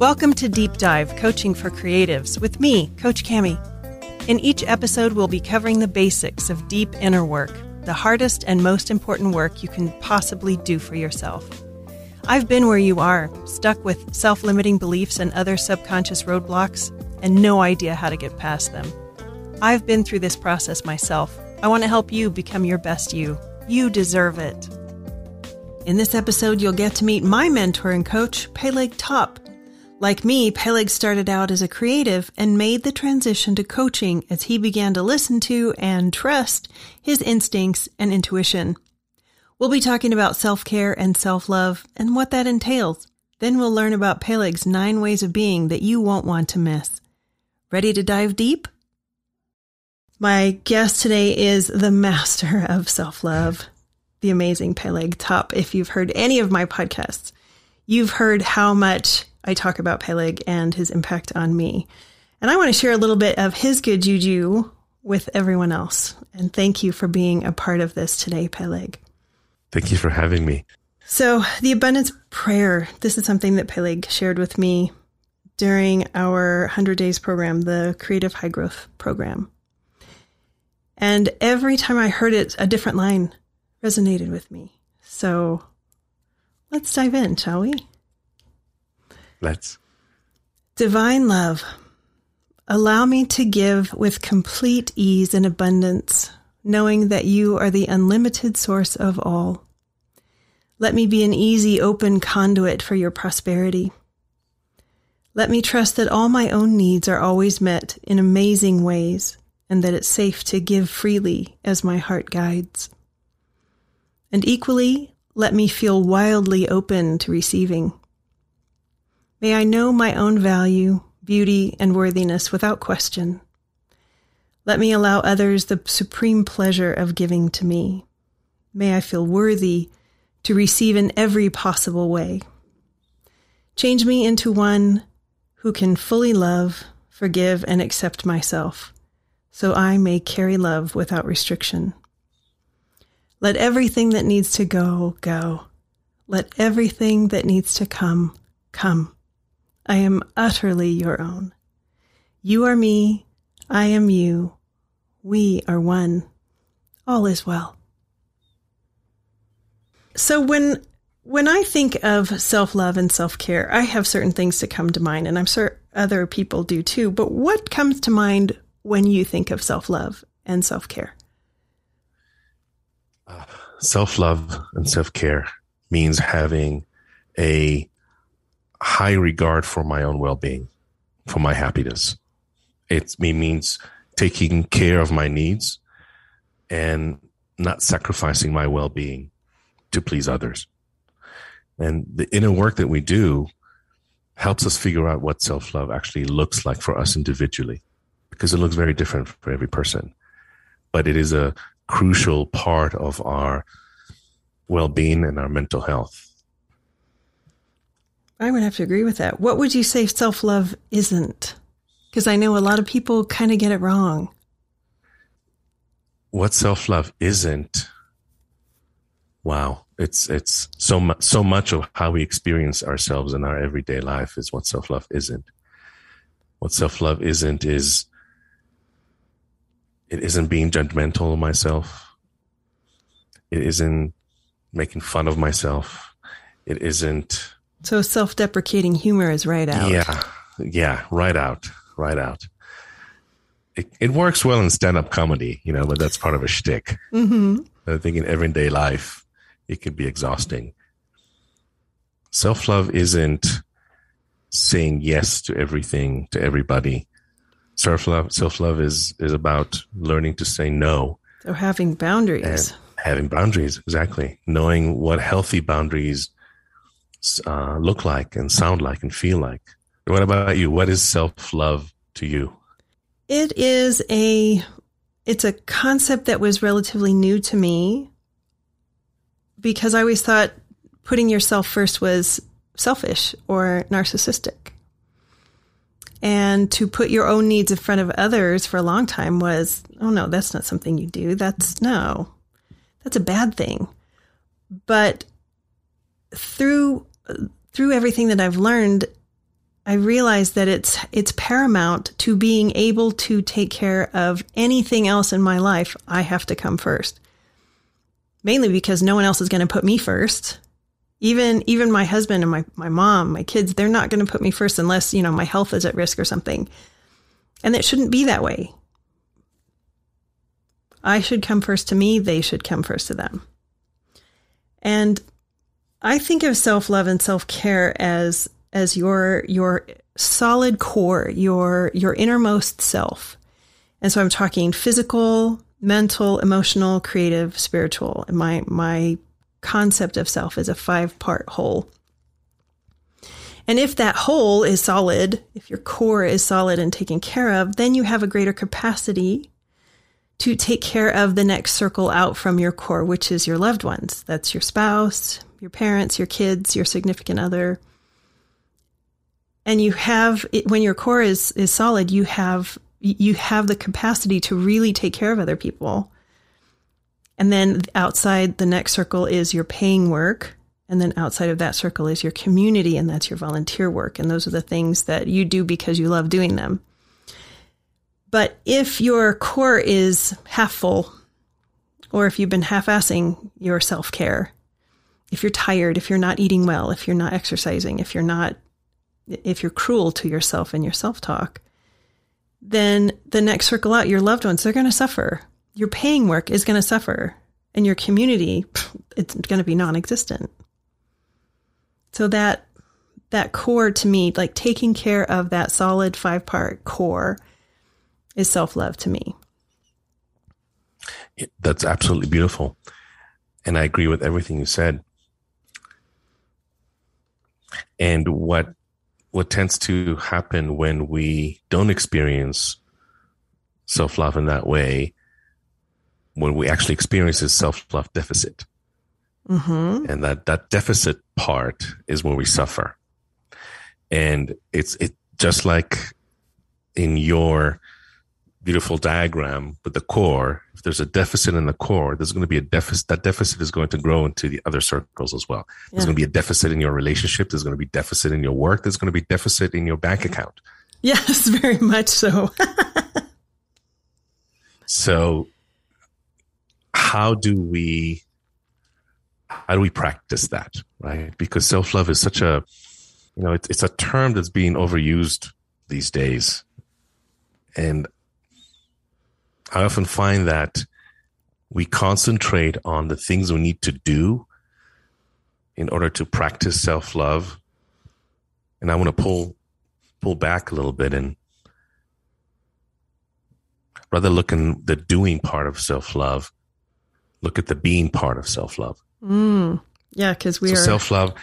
Welcome to Deep Dive Coaching for Creatives with me, Coach Cami. In each episode, we'll be covering the basics of deep inner work, the hardest and most important work you can possibly do for yourself. I've been where you are, stuck with self limiting beliefs and other subconscious roadblocks, and no idea how to get past them. I've been through this process myself. I want to help you become your best you. You deserve it. In this episode, you'll get to meet my mentor and coach, Peleg Top. Like me, Peleg started out as a creative and made the transition to coaching as he began to listen to and trust his instincts and intuition. We'll be talking about self care and self love and what that entails. Then we'll learn about Peleg's nine ways of being that you won't want to miss. Ready to dive deep? My guest today is the master of self love, the amazing Peleg Top. If you've heard any of my podcasts, you've heard how much I talk about Peleg and his impact on me. And I want to share a little bit of his good juju with everyone else. And thank you for being a part of this today, Peleg. Thank you for having me. So, the abundance prayer, this is something that Peleg shared with me during our 100 days program, the creative high growth program. And every time I heard it, a different line resonated with me. So, let's dive in, shall we? Let's. Divine love, allow me to give with complete ease and abundance, knowing that you are the unlimited source of all. Let me be an easy, open conduit for your prosperity. Let me trust that all my own needs are always met in amazing ways and that it's safe to give freely as my heart guides. And equally, let me feel wildly open to receiving. May I know my own value, beauty, and worthiness without question. Let me allow others the supreme pleasure of giving to me. May I feel worthy to receive in every possible way. Change me into one who can fully love, forgive, and accept myself, so I may carry love without restriction. Let everything that needs to go, go. Let everything that needs to come, come. I am utterly your own. You are me, I am you. We are one. All is well. So when when I think of self-love and self-care, I have certain things to come to mind and I'm sure other people do too, but what comes to mind when you think of self-love and self-care? Uh, self-love and self-care means having a high regard for my own well-being, for my happiness. It means taking care of my needs and not sacrificing my well-being to please others. And the inner work that we do helps us figure out what self-love actually looks like for us individually because it looks very different for every person. But it is a crucial part of our well-being and our mental health. I would have to agree with that. What would you say self love isn't? Because I know a lot of people kind of get it wrong. What self love isn't? Wow, it's it's so much so much of how we experience ourselves in our everyday life is what self love isn't. What self love isn't is it isn't being judgmental of myself. It isn't making fun of myself. It isn't so self deprecating humor is right out. Yeah. Yeah. Right out. Right out. It, it works well in stand up comedy, you know, but that's part of a shtick. Mm-hmm. I think in everyday life, it could be exhausting. Self love isn't saying yes to everything, to everybody. Self love, self love is, is about learning to say no. So having boundaries. having boundaries, exactly. Knowing what healthy boundaries uh, look like and sound like and feel like. What about you? What is self love to you? It is a it's a concept that was relatively new to me because I always thought putting yourself first was selfish or narcissistic. And to put your own needs in front of others for a long time was, oh no, that's not something you do. That's no, that's a bad thing. But through through everything that I've learned, I realized that it's it's paramount to being able to take care of anything else in my life. I have to come first. Mainly because no one else is going to put me first. Even even my husband and my my mom, my kids, they're not going to put me first unless, you know, my health is at risk or something. And it shouldn't be that way. I should come first to me, they should come first to them. And I think of self-love and self-care as as your your solid core, your your innermost self. And so I'm talking physical, mental, emotional, creative, spiritual. And my my concept of self is a five-part whole. And if that whole is solid, if your core is solid and taken care of, then you have a greater capacity to take care of the next circle out from your core, which is your loved ones. That's your spouse, your parents, your kids, your significant other, and you have when your core is is solid you have you have the capacity to really take care of other people. And then outside the next circle is your paying work. And then outside of that circle is your community and that's your volunteer work. And those are the things that you do because you love doing them. But if your core is half full or if you've been half-assing your self-care if you're tired if you're not eating well if you're not exercising if you're not if you're cruel to yourself and your self talk, then the next circle out, your loved ones, they're going to suffer. Your paying work is going to suffer, and your community, it's going to be non existent. So that that core to me, like taking care of that solid five part core, is self love to me. That's absolutely beautiful. And I agree with everything you said. And what what tends to happen when we don't experience self love in that way, when we actually experience a self love deficit. Mm-hmm. And that, that deficit part is where we suffer. And it's, it just like in your beautiful diagram with the core, if there's a deficit in the core, there's going to be a deficit. That deficit is going to grow into the other circles as well. Yeah. There's going to be a deficit in your relationship. There's going to be deficit in your work. There's going to be deficit in your bank account. Yes, very much so. so, how do we how do we practice that, right? Because self love is such a you know it's a term that's being overused these days, and I often find that we concentrate on the things we need to do in order to practice self love. And I want to pull pull back a little bit and rather look in the doing part of self love, look at the being part of self love. Mm, yeah, because we so are self love,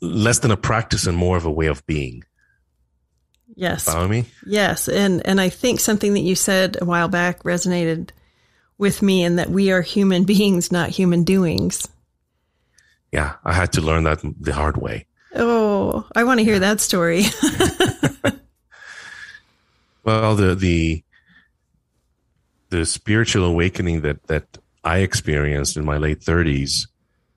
less than a practice and more of a way of being. Yes. Follow me? Yes. And and I think something that you said a while back resonated with me in that we are human beings, not human doings. Yeah, I had to learn that the hard way. Oh, I want to hear that story. well, the the the spiritual awakening that that I experienced in my late 30s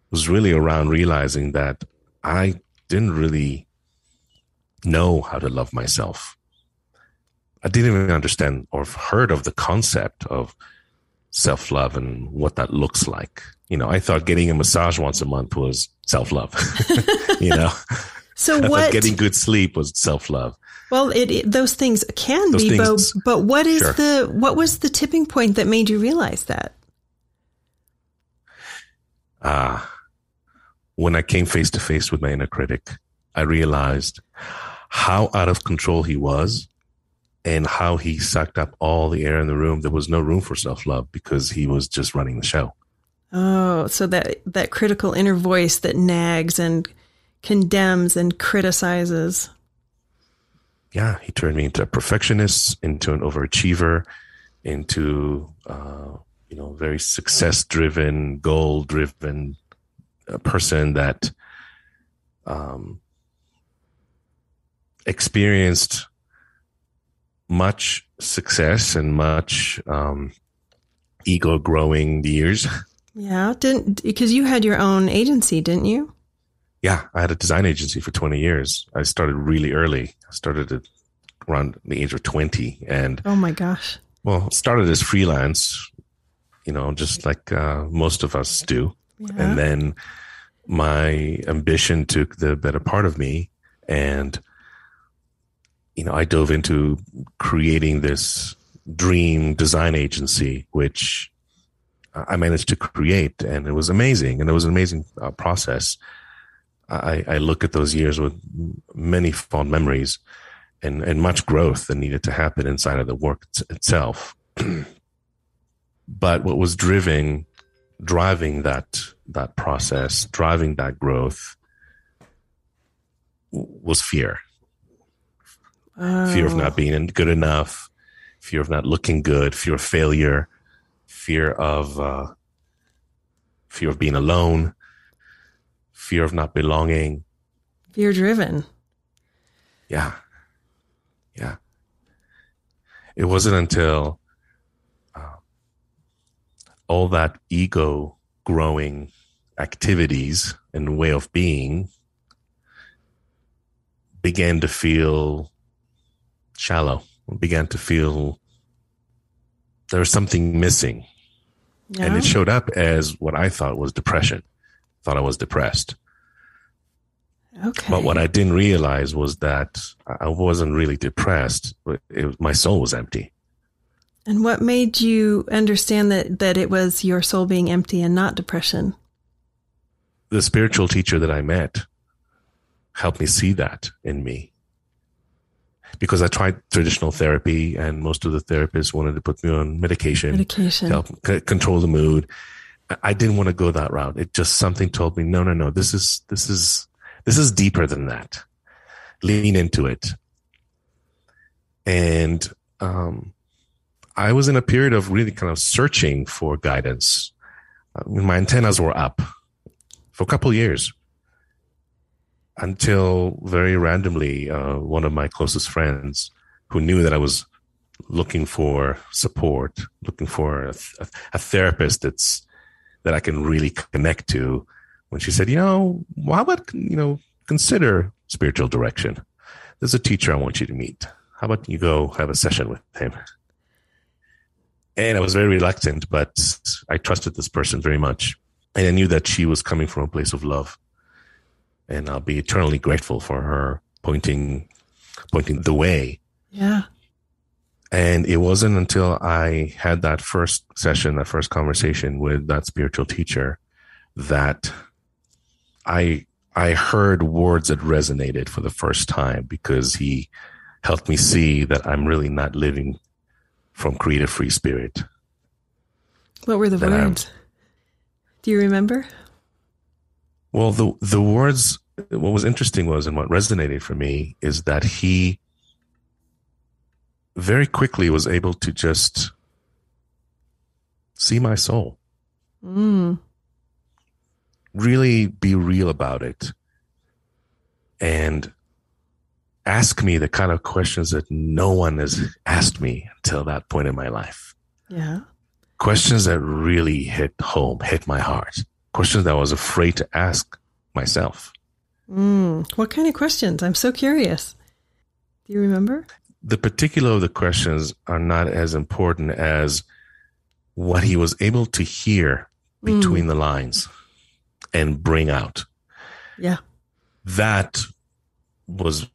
was really around realizing that I didn't really know how to love myself. I didn't even understand or heard of the concept of self love and what that looks like. You know, I thought getting a massage once a month was self love. you know, so what? getting good sleep was self love. Well, it, it, those things can those be, things, but, but what is sure. the what was the tipping point that made you realize that? Ah, uh, when I came face to face with my inner critic, I realized how out of control he was and how he sucked up all the air in the room. There was no room for self love because he was just running the show. Oh, so that that critical inner voice that nags and condemns and criticizes. Yeah, he turned me into a perfectionist, into an overachiever, into uh, you know very success driven, goal driven uh, person that um, experienced much success and much um, ego growing years. Yeah, didn't because you had your own agency, didn't you? yeah, I had a design agency for 20 years. I started really early. I started at around the age of 20 and oh my gosh. Well, started as freelance, you know, just like uh, most of us do. Yeah. And then my ambition took the better part of me and you know, I dove into creating this dream design agency which I managed to create and it was amazing and it was an amazing uh, process. I, I look at those years with many fond memories and, and much growth that needed to happen inside of the work itself. but what was driving, driving that, that process, driving that growth was fear. Oh. Fear of not oh. being good enough, fear of not looking good, fear of failure, fear of, uh, fear of being alone, fear of not belonging. Fear driven. Yeah. Yeah. It wasn't until uh, all that ego growing activities and way of being began to feel shallow, began to feel there was something missing. Yeah. And it showed up as what I thought was depression. Thought I was depressed. Okay. But what I didn't realize was that I wasn't really depressed. It, my soul was empty. And what made you understand that, that it was your soul being empty and not depression? The spiritual teacher that I met helped me see that in me. Because I tried traditional therapy and most of the therapists wanted to put me on medication, medication. to help c- control the mood. I didn't want to go that route. It just something told me, no, no, no, this is, this is this is deeper than that. Lean into it. And um, I was in a period of really kind of searching for guidance. Uh, my antennas were up for a couple years until very randomly, uh, one of my closest friends who knew that I was looking for support, looking for a, a, a therapist that's that I can really connect to, when she said, you know, how about, you know, consider spiritual direction? There's a teacher I want you to meet. How about you go have a session with him? And I was very reluctant, but I trusted this person very much. And I knew that she was coming from a place of love. And I'll be eternally grateful for her pointing, pointing the way. Yeah. And it wasn't until I had that first session, that first conversation with that spiritual teacher that I I heard words that resonated for the first time because he helped me see that I'm really not living from creative free spirit. What were the that words? I'm, Do you remember? Well, the the words what was interesting was and what resonated for me is that he very quickly was able to just see my soul. Mm really be real about it and ask me the kind of questions that no one has asked me until that point in my life. Yeah. Questions that really hit home, hit my heart. Questions that I was afraid to ask myself. Mm, what kind of questions? I'm so curious. Do you remember? The particular of the questions are not as important as what he was able to hear between mm. the lines and bring out. Yeah. That was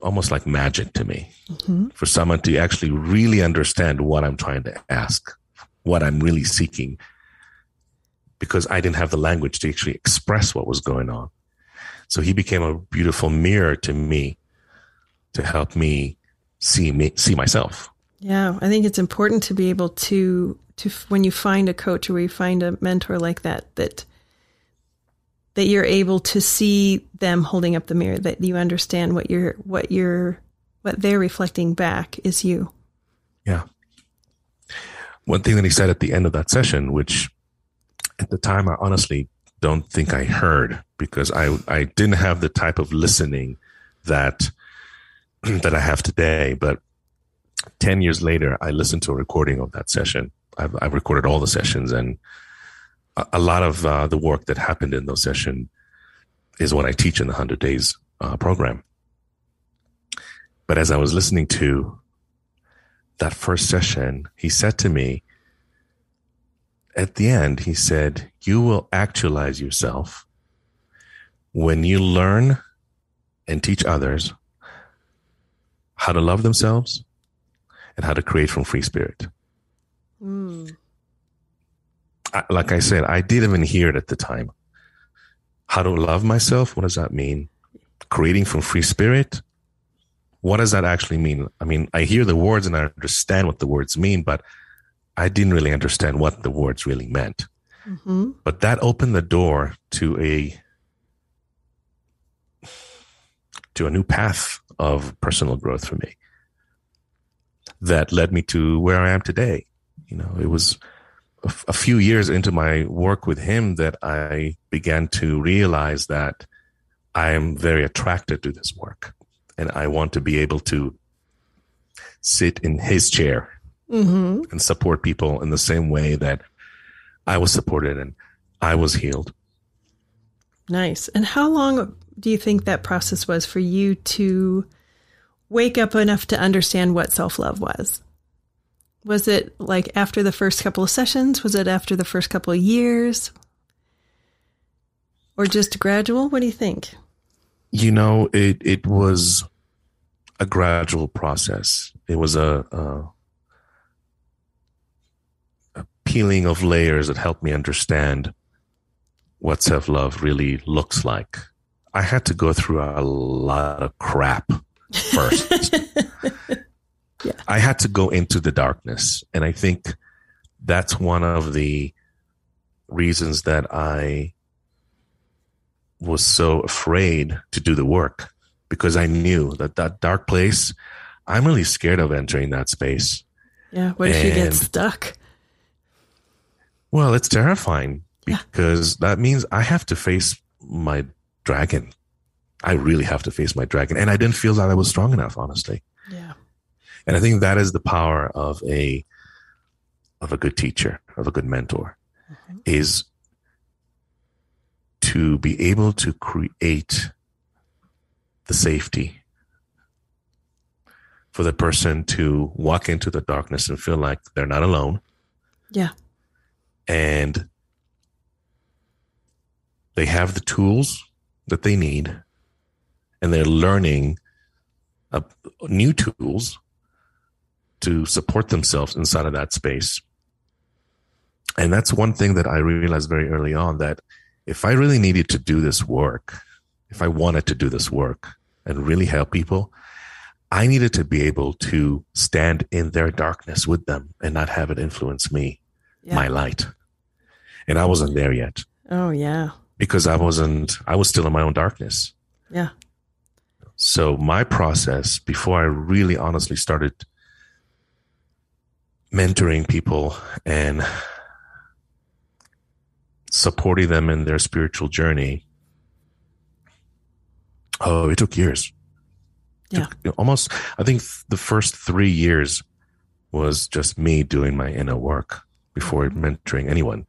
almost like magic to me mm-hmm. for someone to actually really understand what I'm trying to ask, what I'm really seeking, because I didn't have the language to actually express what was going on. So he became a beautiful mirror to me to help me see me, see myself. Yeah. I think it's important to be able to, to, when you find a coach or you find a mentor like that, that that you're able to see them holding up the mirror, that you understand what you're, what you're, what they're reflecting back is you. Yeah. One thing that he said at the end of that session, which at the time I honestly don't think I heard because I, I didn't have the type of listening that, that I have today. But 10 years later, I listened to a recording of that session. I've, I've recorded all the sessions and a lot of uh, the work that happened in those sessions is what I teach in the 100 Days uh, program. But as I was listening to that first session, he said to me, at the end, he said, You will actualize yourself when you learn and teach others how to love themselves and how to create from free spirit. Mm. I, like I said, I didn't even hear it at the time. How to love myself? What does that mean? Creating from free spirit? What does that actually mean? I mean, I hear the words and I understand what the words mean, but I didn't really understand what the words really meant. Mm-hmm. But that opened the door to a to a new path of personal growth for me that led me to where I am today. You know, it was a, a few years into my work with him that I began to realize that I am very attracted to this work and I want to be able to sit in his chair mm-hmm. and support people in the same way that I was supported and I was healed. Nice. And how long do you think that process was for you to wake up enough to understand what self love was? Was it like after the first couple of sessions? Was it after the first couple of years? Or just gradual? What do you think? You know, it it was a gradual process. It was a, a, a peeling of layers that helped me understand what self love really looks like. I had to go through a lot of crap first. yeah. I had to go into the darkness. And I think that's one of the reasons that I was so afraid to do the work because I knew that that dark place, I'm really scared of entering that space. Yeah. What if and, you get stuck? Well, it's terrifying because yeah. that means I have to face my dragon. I really have to face my dragon. And I didn't feel that I was strong enough, honestly. Yeah. And I think that is the power of a of a good teacher, of a good mentor, mm-hmm. is to be able to create the safety for the person to walk into the darkness and feel like they're not alone. Yeah. And they have the tools that they need and they're learning uh, new tools to support themselves inside of that space. And that's one thing that I realized very early on that if I really needed to do this work, if I wanted to do this work and really help people, I needed to be able to stand in their darkness with them and not have it influence me, yeah. my light. And I wasn't there yet. Oh, yeah. Because I wasn't, I was still in my own darkness. Yeah. So my process before I really honestly started mentoring people and supporting them in their spiritual journey. Oh, it took years. Yeah. Took almost, I think the first three years was just me doing my inner work before mm-hmm. mentoring anyone.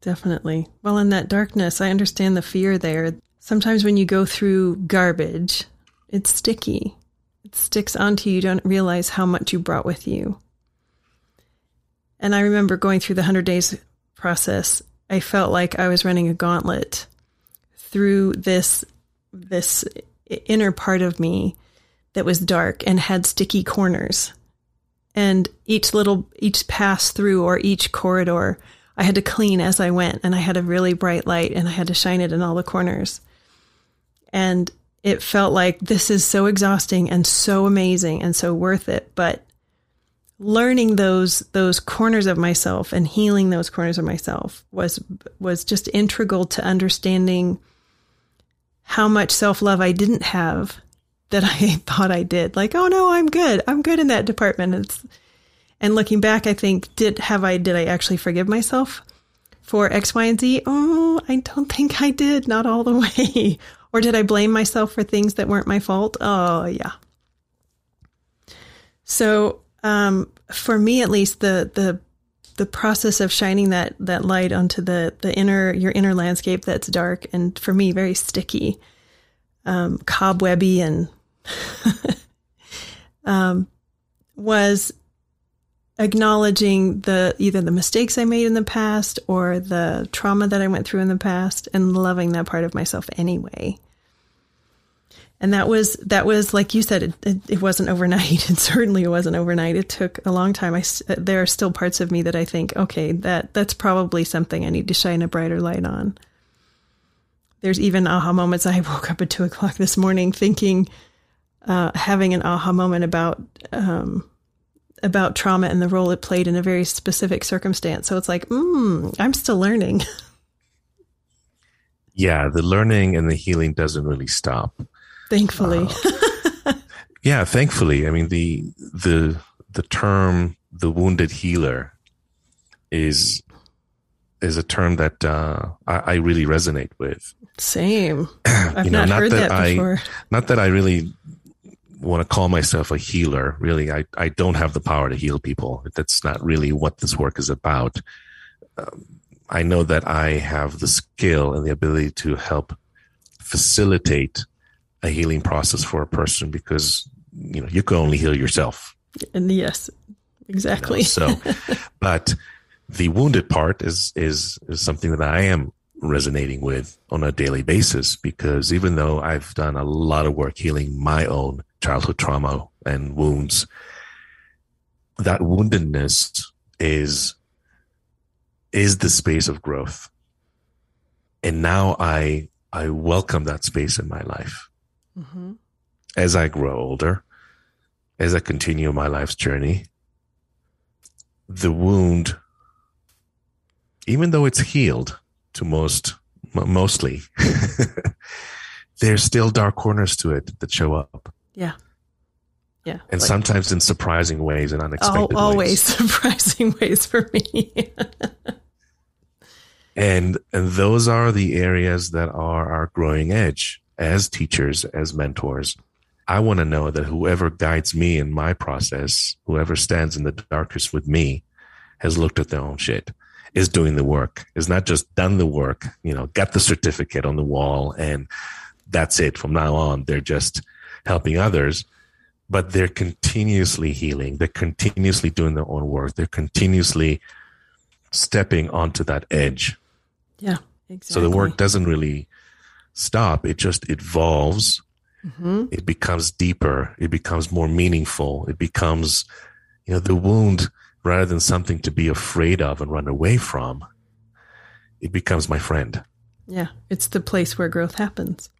Definitely. Well, in that darkness, I understand the fear there. Sometimes when you go through garbage, it's sticky. It sticks onto you. You don't realize how much you brought with you. And I remember going through the 100 days process, I felt like I was running a gauntlet through this this inner part of me that was dark and had sticky corners. And each little each pass through or each corridor I had to clean as I went and I had a really bright light and I had to shine it in all the corners. And it felt like this is so exhausting and so amazing and so worth it, but learning those those corners of myself and healing those corners of myself was was just integral to understanding how much self-love I didn't have that I thought I did. Like, oh no, I'm good. I'm good in that department. It's, and looking back, I think did have I did I actually forgive myself for X, Y, and Z? Oh, I don't think I did. Not all the way. or did I blame myself for things that weren't my fault? Oh yeah. So um, for me, at least, the the the process of shining that that light onto the the inner your inner landscape that's dark and for me very sticky, um, cobwebby and um, was acknowledging the either the mistakes I made in the past or the trauma that I went through in the past and loving that part of myself anyway. And that was that was like you said it, it, it wasn't overnight. It certainly wasn't overnight. It took a long time. I there are still parts of me that I think, okay, that that's probably something I need to shine a brighter light on. There's even aha moments. I woke up at two o'clock this morning thinking, uh, having an aha moment about um, about trauma and the role it played in a very specific circumstance. So it's like, mm, I'm still learning. yeah, the learning and the healing doesn't really stop. Thankfully. Uh, yeah, thankfully. I mean the the the term the wounded healer is is a term that uh, I, I, really resonate with. Same. I've you know, not, not heard that, that before. I, not that I really want to call myself a healer. Really, I, I don't have the power to heal people. That's not really what this work is about. Um, I know that I have the skill and the ability to help facilitate a healing process for a person because you know you can only heal yourself. And yes, exactly. You know, so, but the wounded part is is is something that I am resonating with on a daily basis because even though I've done a lot of work healing my own childhood trauma and wounds, that woundedness is is the space of growth. And now I I welcome that space in my life. Mm-hmm. As I grow older, as I continue my life's journey, the wound, even though it's healed to most, mostly, there's still dark corners to it that show up. Yeah. Yeah. And like, sometimes in surprising ways and oh, unexpected oh, always ways. surprising ways for me. and and those are the areas that are our growing edge as teachers, as mentors. I want to know that whoever guides me in my process, whoever stands in the darkest with me, has looked at their own shit, is doing the work, is not just done the work, you know, got the certificate on the wall and that's it. From now on, they're just helping others, but they're continuously healing. They're continuously doing their own work. They're continuously stepping onto that edge. Yeah, exactly. So the work doesn't really stop. It just evolves. Mm-hmm. It becomes deeper. It becomes more meaningful. It becomes, you know, the wound rather than something to be afraid of and run away from. It becomes my friend. Yeah, it's the place where growth happens.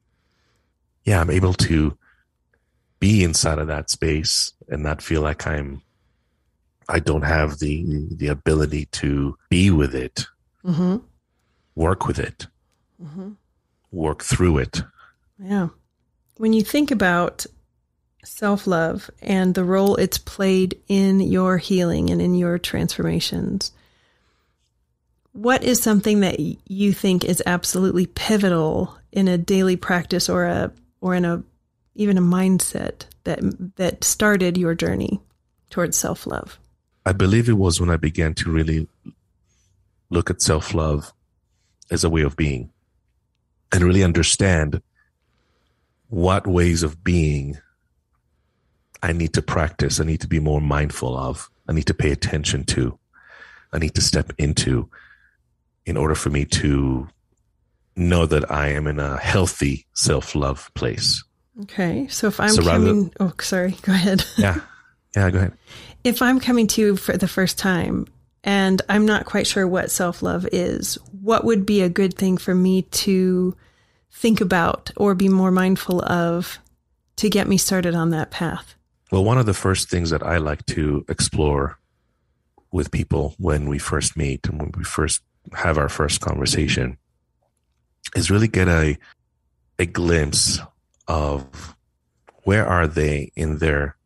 Yeah, I'm able to be inside of that space and not feel like I'm I don't have the the ability to be with it, mm-hmm. work with it, mm-hmm. work through it. Yeah. When you think about self love and the role it's played in your healing and in your transformations, what is something that you think is absolutely pivotal in a daily practice or a or in a even a mindset that that started your journey towards self-love? I believe it was when I began to really look at self-love as a way of being and really understand what ways of being I need to practice, I need to be more mindful of, I need to pay attention to, I need to step into in order for me to know that I am in a healthy self love place. Okay. So if I'm so coming, oh, sorry, go ahead. yeah. Yeah, go ahead. If I'm coming to you for the first time and I'm not quite sure what self love is, what would be a good thing for me to think about or be more mindful of to get me started on that path? Well, one of the first things that I like to explore with people when we first meet and when we first have our first conversation is really get a a glimpse of where are they in their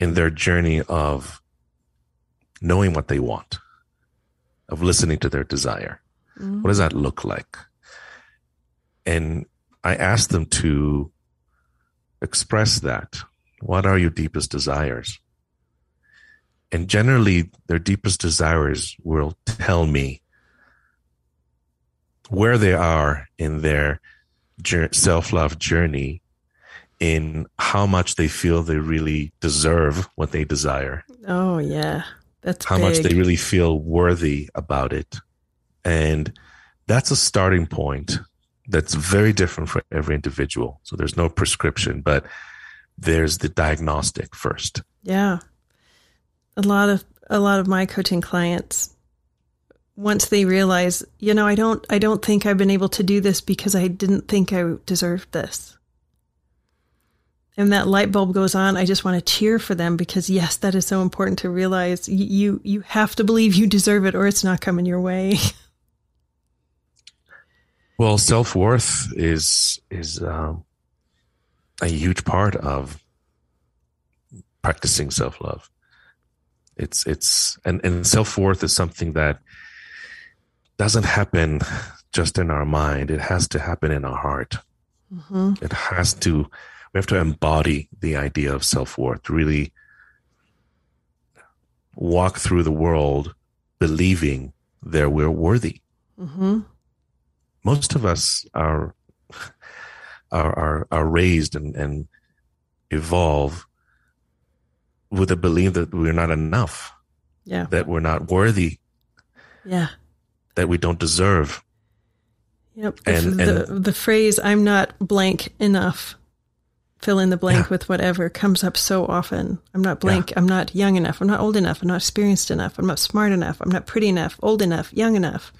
in their journey of knowing what they want of listening to their desire. Mm-hmm. what does that look like? And i asked them to express that. What are your deepest desires? And generally their deepest desires will tell me where they are in their self-love journey in how much they feel they really deserve what they desire. Oh yeah. That's how big. much they really feel worthy about it. And that's a starting point that's very different for every individual. So there's no prescription but there's the diagnostic first. Yeah. A lot of a lot of my coaching clients once they realize you know i don't i don't think i've been able to do this because i didn't think i deserved this and that light bulb goes on i just want to cheer for them because yes that is so important to realize you you have to believe you deserve it or it's not coming your way. Well self-worth is is um, a huge part of practicing self-love. It's it's and, and self-worth is something that doesn't happen just in our mind. It has to happen in our heart. Mm-hmm. it has to we have to embody the idea of self-worth really walk through the world believing that we're worthy mm-hmm. most of us are are are, are raised and, and evolve with a belief that we're not enough. Yeah. That we're not worthy. Yeah. That we don't deserve. Yep. And the, and, the phrase "I'm not blank enough," fill in the blank yeah. with whatever, comes up so often. I'm not blank. Yeah. I'm not young enough. I'm not old enough. I'm not experienced enough. I'm not smart enough. I'm not pretty enough. Old enough. Young enough.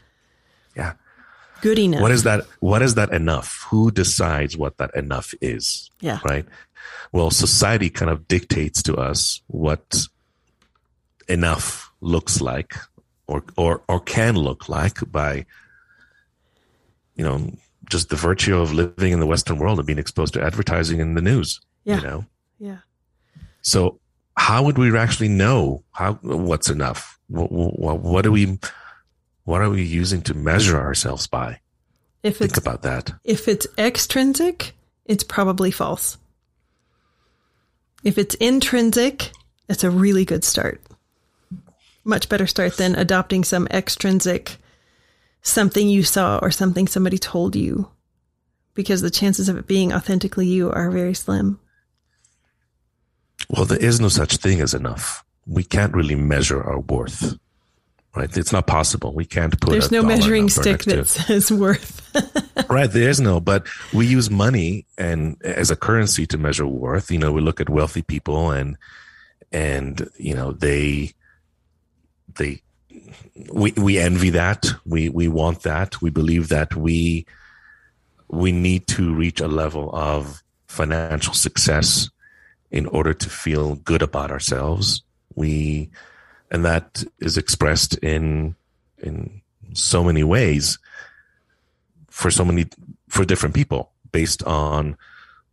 Yeah. Good enough. What is that? What is that enough? Who decides what that enough is? Yeah. Right well, society kind of dictates to us what enough looks like or, or, or can look like by, you know, just the virtue of living in the Western world and being exposed to advertising in the news. Yeah. You know? Yeah. So how would we actually know how, what's enough? What, what, what are we, what are we using to measure ourselves by? If Think about that. If it's extrinsic, it's probably false. If it's intrinsic, it's a really good start. Much better start than adopting some extrinsic something you saw or something somebody told you because the chances of it being authentically you are very slim. Well, there is no such thing as enough. We can't really measure our worth. Right? It's not possible. We can't put. There's no measuring stick that says worth. right. There is no, but we use money and as a currency to measure worth. You know, we look at wealthy people and and you know they they we we envy that. We we want that. We believe that we we need to reach a level of financial success in order to feel good about ourselves. We and that is expressed in in so many ways for so many for different people based on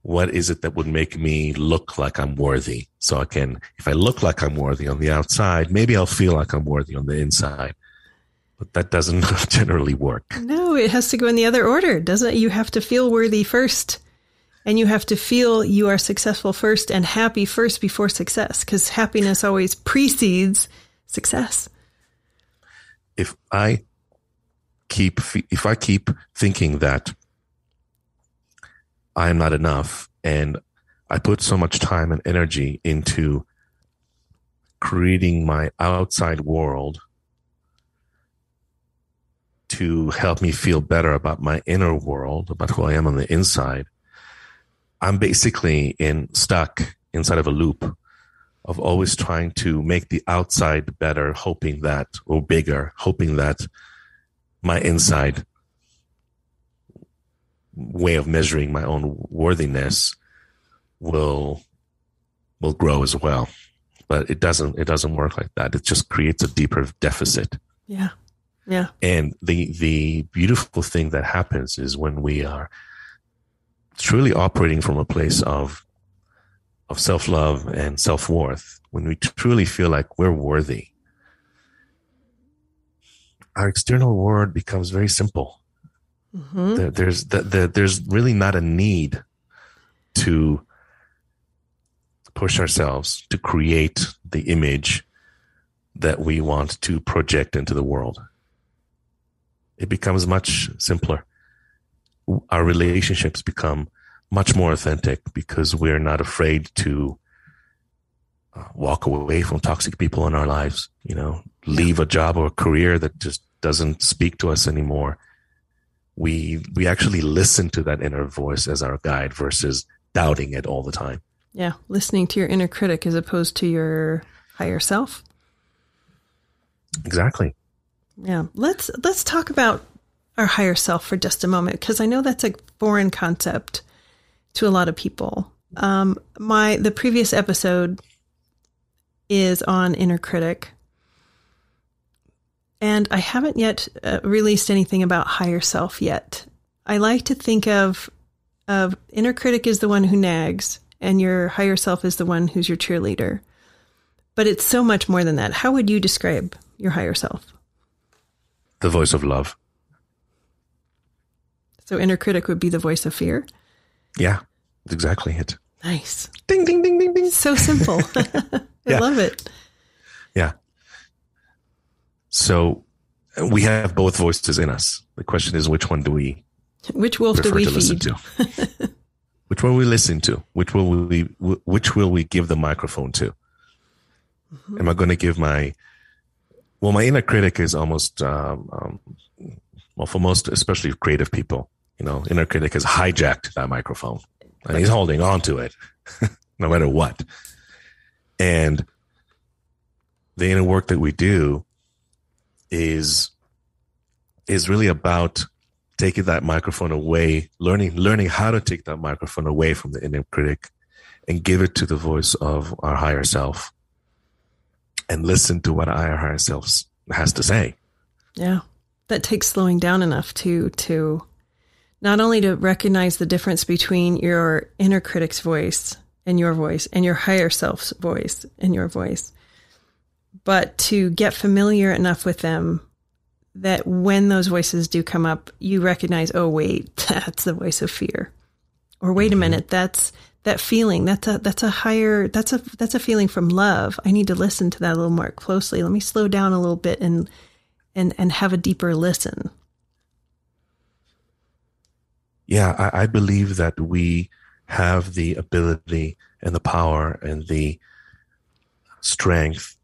what is it that would make me look like I'm worthy? So I can, if I look like I'm worthy on the outside, maybe I'll feel like I'm worthy on the inside. But that doesn't generally work. No, it has to go in the other order, doesn't it? You have to feel worthy first. And you have to feel you are successful first and happy first before success, because happiness always precedes success. If I keep if I keep thinking that I am not enough. And I put so much time and energy into creating my outside world to help me feel better about my inner world, about who I am on the inside, I'm basically in stuck inside of a loop of always trying to make the outside better, hoping that, or bigger, hoping that my inside way of measuring my own worthiness will will grow as well. But it doesn't it doesn't work like that. It just creates a deeper deficit. Yeah. Yeah. And the the beautiful thing that happens is when we are truly operating from a place of of self-love and self-worth when we truly feel like we're worthy our external world becomes very simple mm-hmm. there, there's the, the, there's really not a need to push ourselves to create the image that we want to project into the world. It becomes much simpler. Our relationships become much more authentic because we're not afraid to uh, walk away from toxic people in our lives, you know, leave a job or a career that just doesn't speak to us anymore. We we actually listen to that inner voice as our guide versus doubting it all the time. Yeah, listening to your inner critic as opposed to your higher self. Exactly. Yeah. Let's let's talk about our higher self for just a moment because I know that's a foreign concept to a lot of people. Um, my the previous episode is on inner critic, and I haven't yet uh, released anything about higher self yet. I like to think of of inner critic is the one who nags, and your higher self is the one who's your cheerleader. But it's so much more than that. How would you describe your higher self? The voice of love. So inner critic would be the voice of fear. Yeah, that's exactly it. Nice. Ding ding ding ding ding. So simple. I Yeah. love it. So we have both voices in us. The question is, which one do we Which wolf do we to listen feed? to? which one we listen to? Which will we? Which will we give the microphone to? Mm-hmm. Am I going to give my? Well, my inner critic is almost um, um, well for most, especially creative people. You know, inner critic has hijacked that microphone and he's holding on to it, no matter what. And the inner work that we do is is really about taking that microphone away, learning learning how to take that microphone away from the inner critic and give it to the voice of our higher self and listen to what our higher self has to say. Yeah. That takes slowing down enough to to not only to recognize the difference between your inner critic's voice and your voice and your higher self's voice and your voice, but to get familiar enough with them that when those voices do come up, you recognize, oh wait, that's the voice of fear. Or wait a mm-hmm. minute, that's that feeling. That's a that's a higher that's a that's a feeling from love. I need to listen to that a little more closely. Let me slow down a little bit and and and have a deeper listen. Yeah, I, I believe that we have the ability and the power and the strength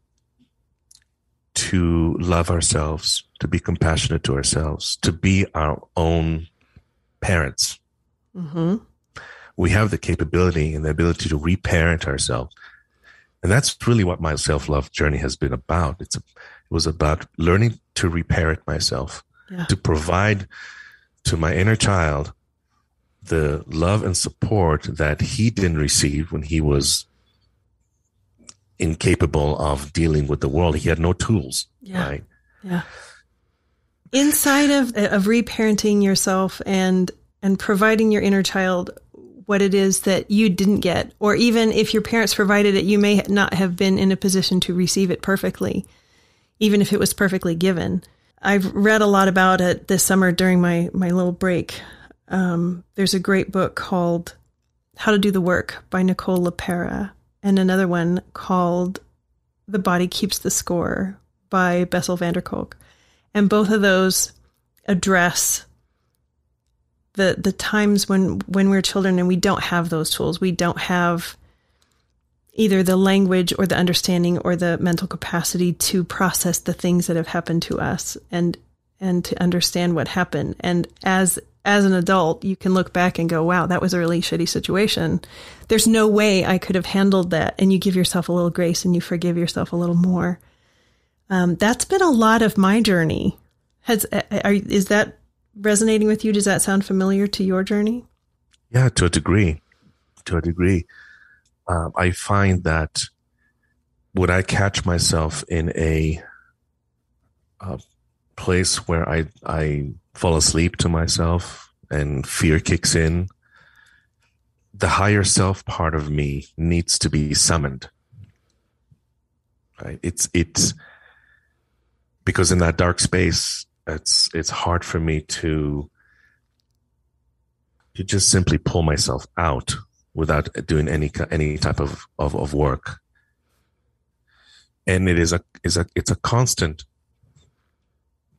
to love ourselves, to be compassionate to ourselves, to be our own parents. Mm-hmm. We have the capability and the ability to reparent ourselves. And that's really what my self love journey has been about. It's a, it was about learning to reparent myself, Yeah. to provide to my inner child the love and support that he didn't receive when he was incapable of dealing with the world. He had no tools, Yeah. right? Yeah. Inside of of reparenting yourself and and providing your inner child what it is that you didn't get, or even if your parents provided it, you may not have been in a position to receive it perfectly, even if it was perfectly given. I've read a lot about it this summer during my my little break. Um, there's a great book called How to Do the Work by Nicole LePera, and another one called The Body Keeps the Score by Bessel van der Kolk. And both of those address the the times when when we're children and we don't have those tools. We don't have either the language or the understanding or the mental capacity to process the things that have happened to us and and to understand what happened. And as as an adult, you can look back and go, "Wow, that was a really shitty situation. There's no way I could have handled that." And you give yourself a little grace and you forgive yourself a little more. Um, that's been a lot of my journey. Has are, is that resonating with you? Does that sound familiar to your journey? Yeah, to a degree. To a degree. Um, I find that when I catch myself in a, a place where I I fall asleep to myself and fear kicks in, the higher self part of me needs to be summoned. Right? It's it's because in that dark space, it's it's hard for me to to just simply pull myself out without doing any any type of, of, of work. and it is a is a it's a constant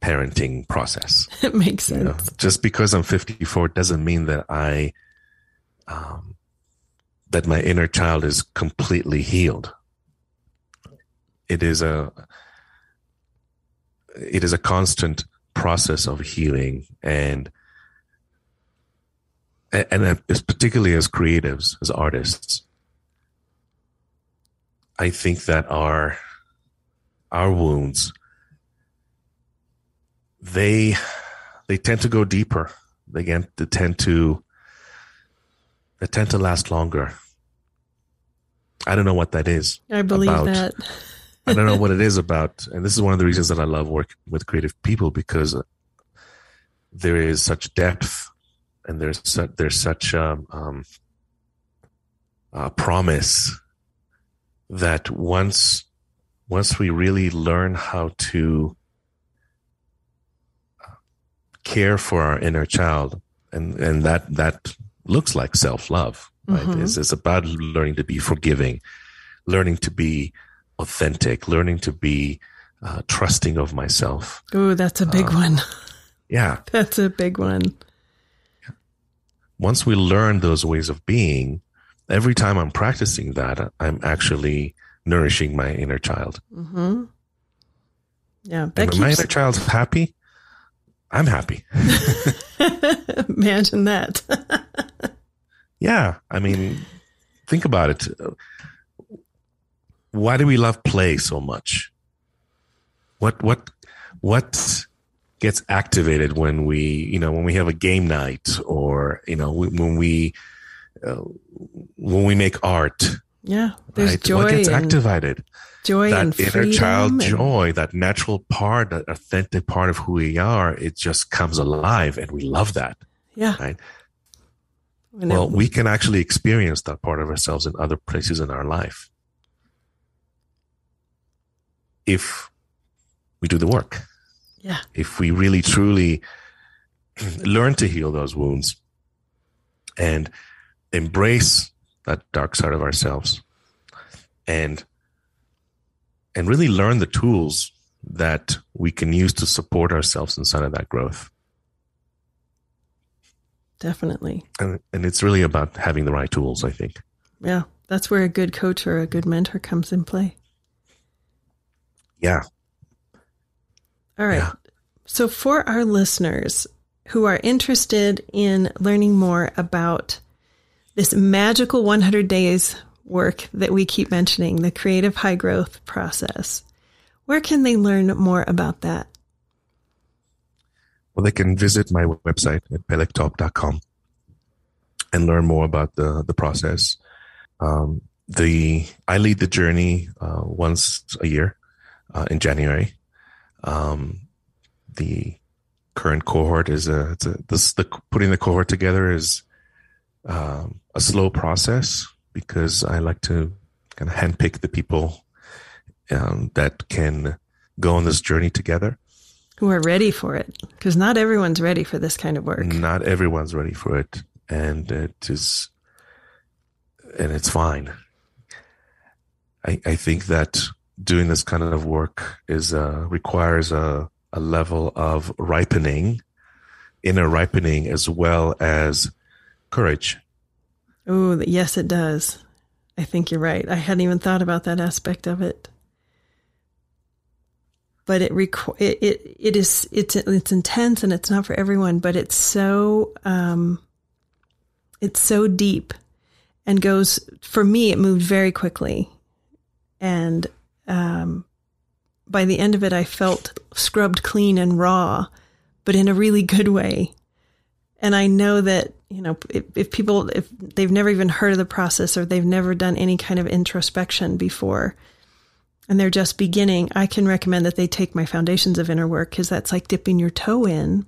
parenting process. It makes sense. You know, just because I'm 54 doesn't mean that I um, that my inner child is completely healed. It is a it is a constant process of healing and and particularly as creatives as artists i think that our our wounds they they tend to go deeper. They, get, they tend to they tend to last longer. I don't know what that is i believe about. that. I don't know what it is about, and this is one of the reasons that I love working with creative people because there is such depth and there's such, there's such um, um, a promise that once once we really learn how to care for our inner child, and and that that looks like self love. Right? Mm-hmm. It's, it's about learning to be forgiving, learning to be authentic, learning to be uh, trusting of myself. Oh, that's a big uh, one. Yeah. That's a big one. Once we learn those ways of being, every time I'm practicing that, I'm actually nourishing my inner child. Mm-hmm. Yeah. That and keeps... my inner child's happy, I'm happy. Imagine that. yeah. I mean, think about it why do we love play so much? What what what gets activated when we you know when we have a game night or you know when we uh, when we make art? Yeah, there's right? joy. What gets activated? Joy that and inner child and... joy, that natural part, that authentic part of who we are. It just comes alive, and we love that. Yeah. Right. Well, we can actually experience that part of ourselves in other places in our life if we do the work. Yeah. If we really truly learn to heal those wounds and embrace that dark side of ourselves and and really learn the tools that we can use to support ourselves inside of that growth. Definitely. And, and it's really about having the right tools, I think. Yeah. That's where a good coach or a good mentor comes in play. Yeah. All right. Yeah. So, for our listeners who are interested in learning more about this magical 100 days work that we keep mentioning, the creative high growth process, where can they learn more about that? Well, they can visit my website at pellektop.com and learn more about the, the process. Um, the I lead the journey uh, once a year uh, in January. Um, the current cohort is a, a this the putting the cohort together is um, a slow process because I like to kind of handpick the people um, that can go on this journey together. Who are ready for it? Because not everyone's ready for this kind of work. Not everyone's ready for it, and it is, and it's fine. I, I think that doing this kind of work is uh, requires a, a level of ripening, inner ripening, as well as courage. Oh, yes, it does. I think you're right. I hadn't even thought about that aspect of it. But it requ- it, it it is it's it's intense and it's not for everyone, but it's so um, it's so deep and goes for me. It moved very quickly, and um, by the end of it, I felt scrubbed clean and raw, but in a really good way. And I know that, you know, if, if, people, if they've never even heard of the process or they've never done any kind of introspection before and they're just beginning, I can recommend that they take my foundations of inner work because that's like dipping your toe in.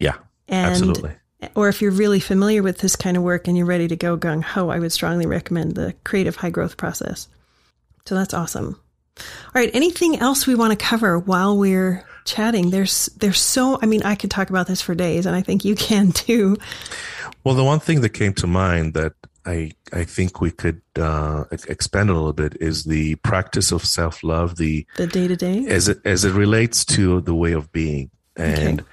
Yeah. And, absolutely. Or if you're really familiar with this kind of work and you're ready to go gung ho, I would strongly recommend the creative high growth process. So that's awesome. All right. Anything else we want to cover while we're chatting? There's there's so I mean I could talk about this for days, and I think you can too. Well, the one thing that came to mind that I I think we could uh, expand a little bit is the practice of self love, the the day to day as it as it relates to the way of being, and okay.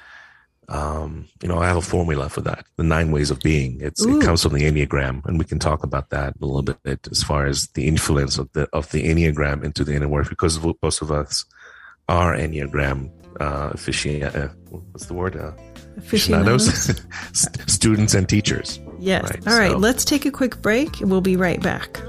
um, you know I have a formula for that, the nine ways of being. It's it comes from the enneagram, and we can talk about that a little bit as far as the influence of the of the enneagram into the inner work, because most of us are enneagram uh, uh what's the word? Uh, aficionados, students and teachers. Yes. Right, All right. So. Let's take a quick break. We'll be right back.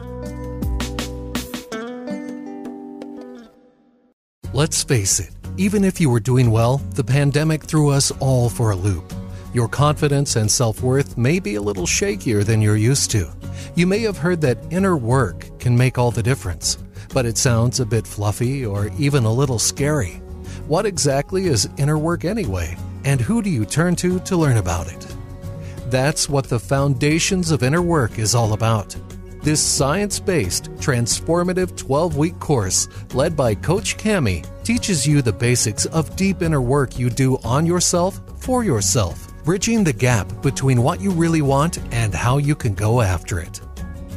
Let's face it, even if you were doing well, the pandemic threw us all for a loop. Your confidence and self worth may be a little shakier than you're used to. You may have heard that inner work can make all the difference, but it sounds a bit fluffy or even a little scary. What exactly is inner work anyway? And who do you turn to to learn about it? That's what the Foundations of Inner Work is all about. This science based, transformative 12 week course, led by Coach Cami, teaches you the basics of deep inner work you do on yourself for yourself, bridging the gap between what you really want and how you can go after it.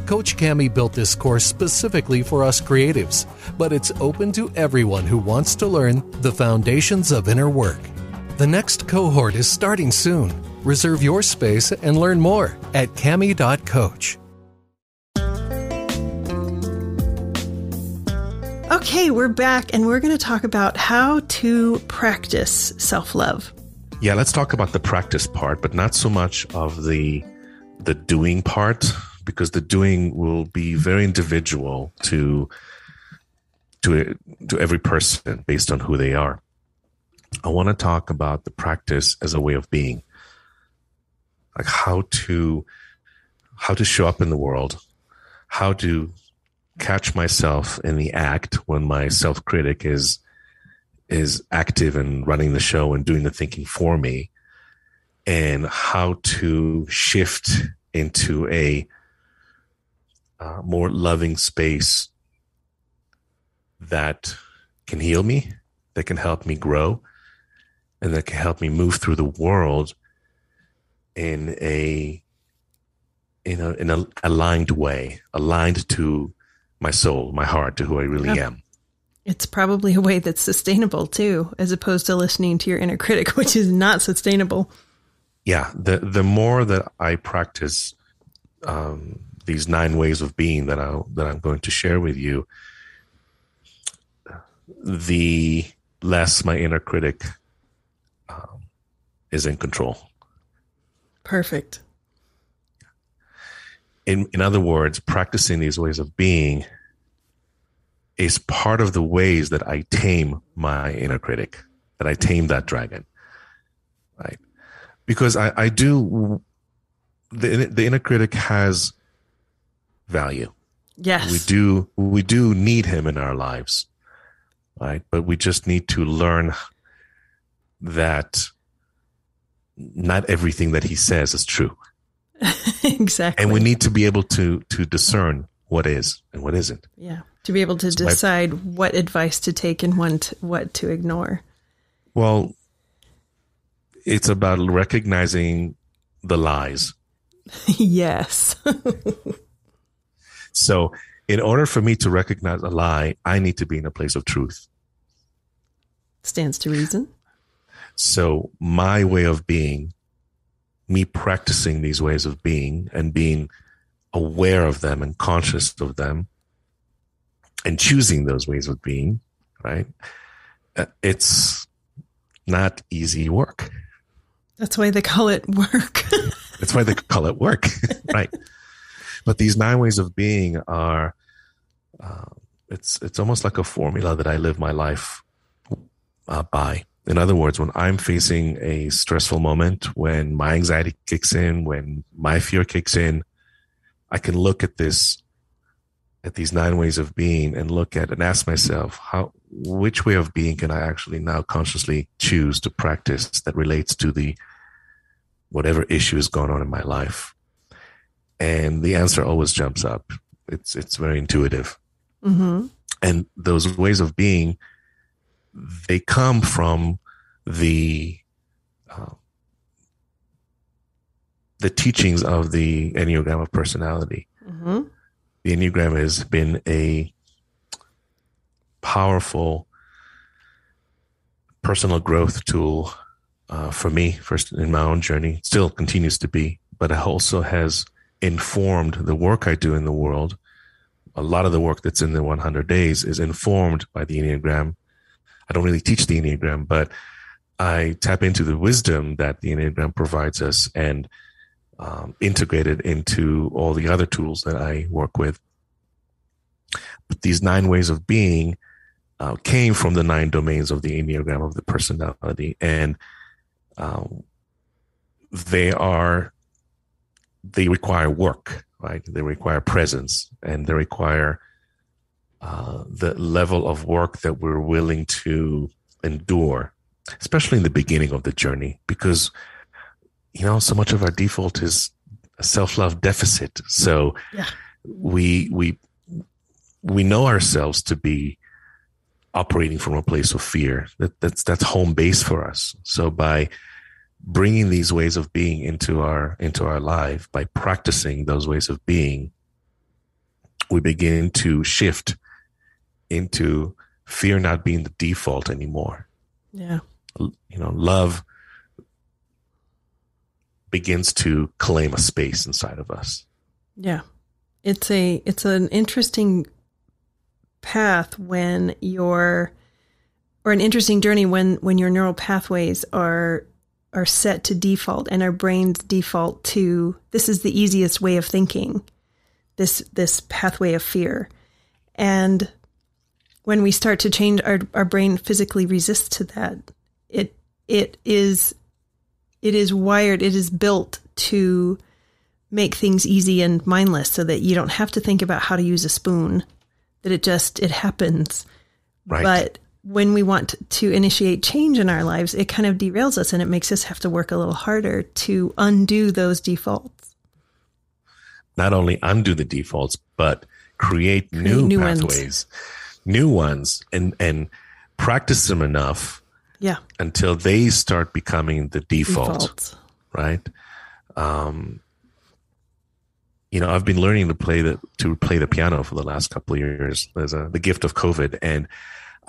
Coach Cami built this course specifically for us creatives, but it's open to everyone who wants to learn the foundations of inner work. The next cohort is starting soon. Reserve your space and learn more at cami.coach. Okay, we're back and we're going to talk about how to practice self love. Yeah, let's talk about the practice part, but not so much of the the doing part because the doing will be very individual to to to every person based on who they are. I want to talk about the practice as a way of being. Like how to how to show up in the world, how to catch myself in the act when my self-critic is is active and running the show and doing the thinking for me and how to shift into a uh, more loving space that can heal me that can help me grow and that can help me move through the world in a in a in a aligned way, aligned to my soul, my heart, to who I really yeah. am. It's probably a way that's sustainable too, as opposed to listening to your inner critic, which is not sustainable. Yeah, the the more that I practice um, these nine ways of being that I that I'm going to share with you, the less my inner critic um, is in control. Perfect. In, in other words, practicing these ways of being is part of the ways that I tame my inner critic, that I tame that dragon. Right. Because I, I do, the, the inner critic has value. Yes. We do, we do need him in our lives. Right. But we just need to learn that not everything that he says is true. exactly. And we need to be able to to discern what is and what isn't. Yeah. To be able to so decide my, what advice to take and what what to ignore. Well, it's about recognizing the lies. yes. so, in order for me to recognize a lie, I need to be in a place of truth. Stands to reason. So my way of being, me practicing these ways of being and being aware of them and conscious of them and choosing those ways of being, right? Uh, it's not easy work. That's why they call it work. That's why they call it work, right? But these nine ways of being are, uh, it's it's almost like a formula that I live my life uh, by. In other words, when I'm facing a stressful moment, when my anxiety kicks in, when my fear kicks in, I can look at this, at these nine ways of being and look at and ask myself, how, which way of being can I actually now consciously choose to practice that relates to the, whatever issue is going on in my life? And the answer always jumps up. It's, it's very intuitive. Mm-hmm. And those ways of being, they come from the uh, the teachings of the Enneagram of personality. Mm-hmm. The Enneagram has been a powerful personal growth tool uh, for me, first in my own journey, still continues to be, but it also has informed the work I do in the world. A lot of the work that's in the 100 days is informed by the Enneagram. I don't really teach the Enneagram, but I tap into the wisdom that the Enneagram provides us and um, integrate it into all the other tools that I work with. But these nine ways of being uh, came from the nine domains of the Enneagram of the personality. And um, they are, they require work, right? They require presence and they require uh, the level of work that we're willing to endure, especially in the beginning of the journey, because, you know, so much of our default is a self-love deficit. So yeah. we, we, we know ourselves to be operating from a place of fear. That, that's that's home base for us. So by bringing these ways of being into our into our life, by practicing those ways of being, we begin to shift into fear not being the default anymore. Yeah. You know, love begins to claim a space inside of us. Yeah. It's a it's an interesting path when your or an interesting journey when when your neural pathways are are set to default and our brains default to this is the easiest way of thinking this this pathway of fear and when we start to change our our brain physically resists to that it it is it is wired it is built to make things easy and mindless so that you don't have to think about how to use a spoon that it just it happens. Right. But when we want to initiate change in our lives, it kind of derails us and it makes us have to work a little harder to undo those defaults. Not only undo the defaults, but create, create new, new, pathways, ones. new ones, and and practice them enough, yeah, until they start becoming the default, default. right? Um, you know, I've been learning to play the to play the piano for the last couple of years. There's a the gift of COVID, and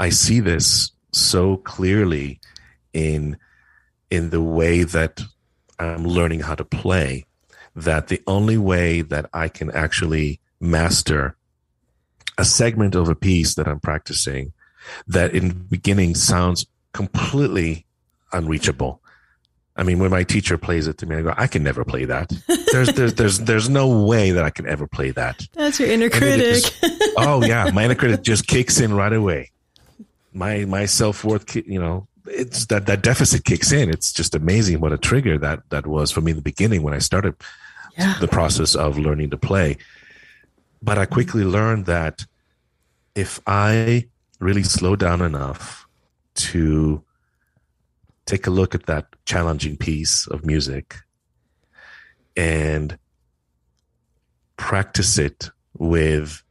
I see this so clearly in in the way that I'm learning how to play. That the only way that I can actually master a segment of a piece that I'm practicing that in the beginning sounds completely unreachable I mean, when my teacher plays it to me, I go, I can never play that. There's, there's, there's, there's no way that I can ever play that. That's your inner critic. Just, oh yeah, my inner critic just kicks in right away. My my self worth, you know, it's that that deficit kicks in. It's just amazing what a trigger that that was for me in the beginning when I started yeah. the process of learning to play. But I quickly learned that if I really slow down enough to take a look at that challenging piece of music and practice it with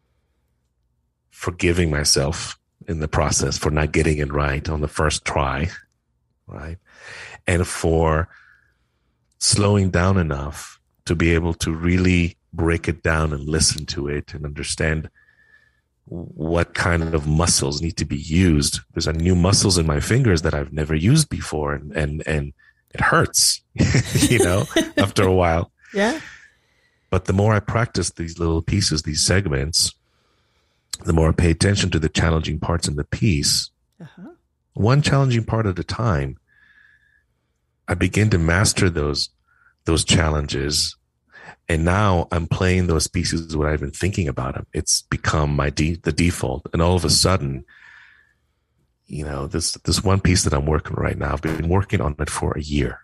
forgiving myself in the process for not getting it right on the first try, right? And for slowing down enough to be able to really break it down and listen to it and understand what kind of muscles need to be used. There's a new muscles in my fingers that I've never used before, and and and it hurts, you know, after a while. Yeah. But the more I practice these little pieces, these segments, the more I pay attention to the challenging parts in the piece, uh-huh. one challenging part at a time. I begin to master those those challenges and now I'm playing those pieces without even thinking about them. It's become my de- the default, and all of a sudden, you know, this this one piece that I'm working right now. I've been working on it for a year,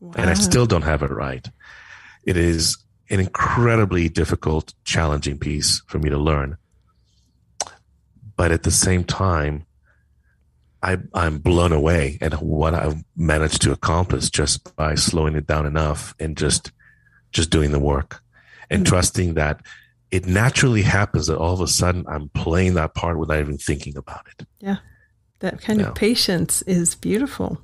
wow. and I still don't have it right. It is an incredibly difficult, challenging piece for me to learn, but at the same time, I, I'm blown away at what I've managed to accomplish just by slowing it down enough and just just doing the work and mm-hmm. trusting that it naturally happens that all of a sudden I'm playing that part without even thinking about it. Yeah. That kind of patience is beautiful.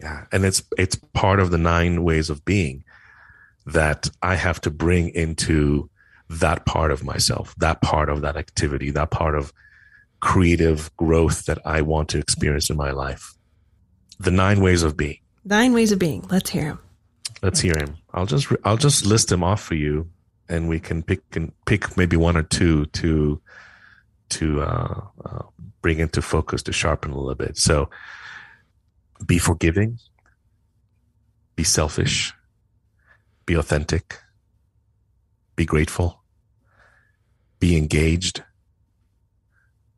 Yeah. And it's it's part of the nine ways of being that I have to bring into that part of myself, that part of that activity, that part of creative growth that I want to experience in my life. The nine ways of being. Nine ways of being. Let's hear them. Let's hear him. I'll just I'll just list them off for you, and we can pick and pick maybe one or two to to uh, uh, bring into focus to sharpen a little bit. So, be forgiving, be selfish, be authentic, be grateful, be engaged,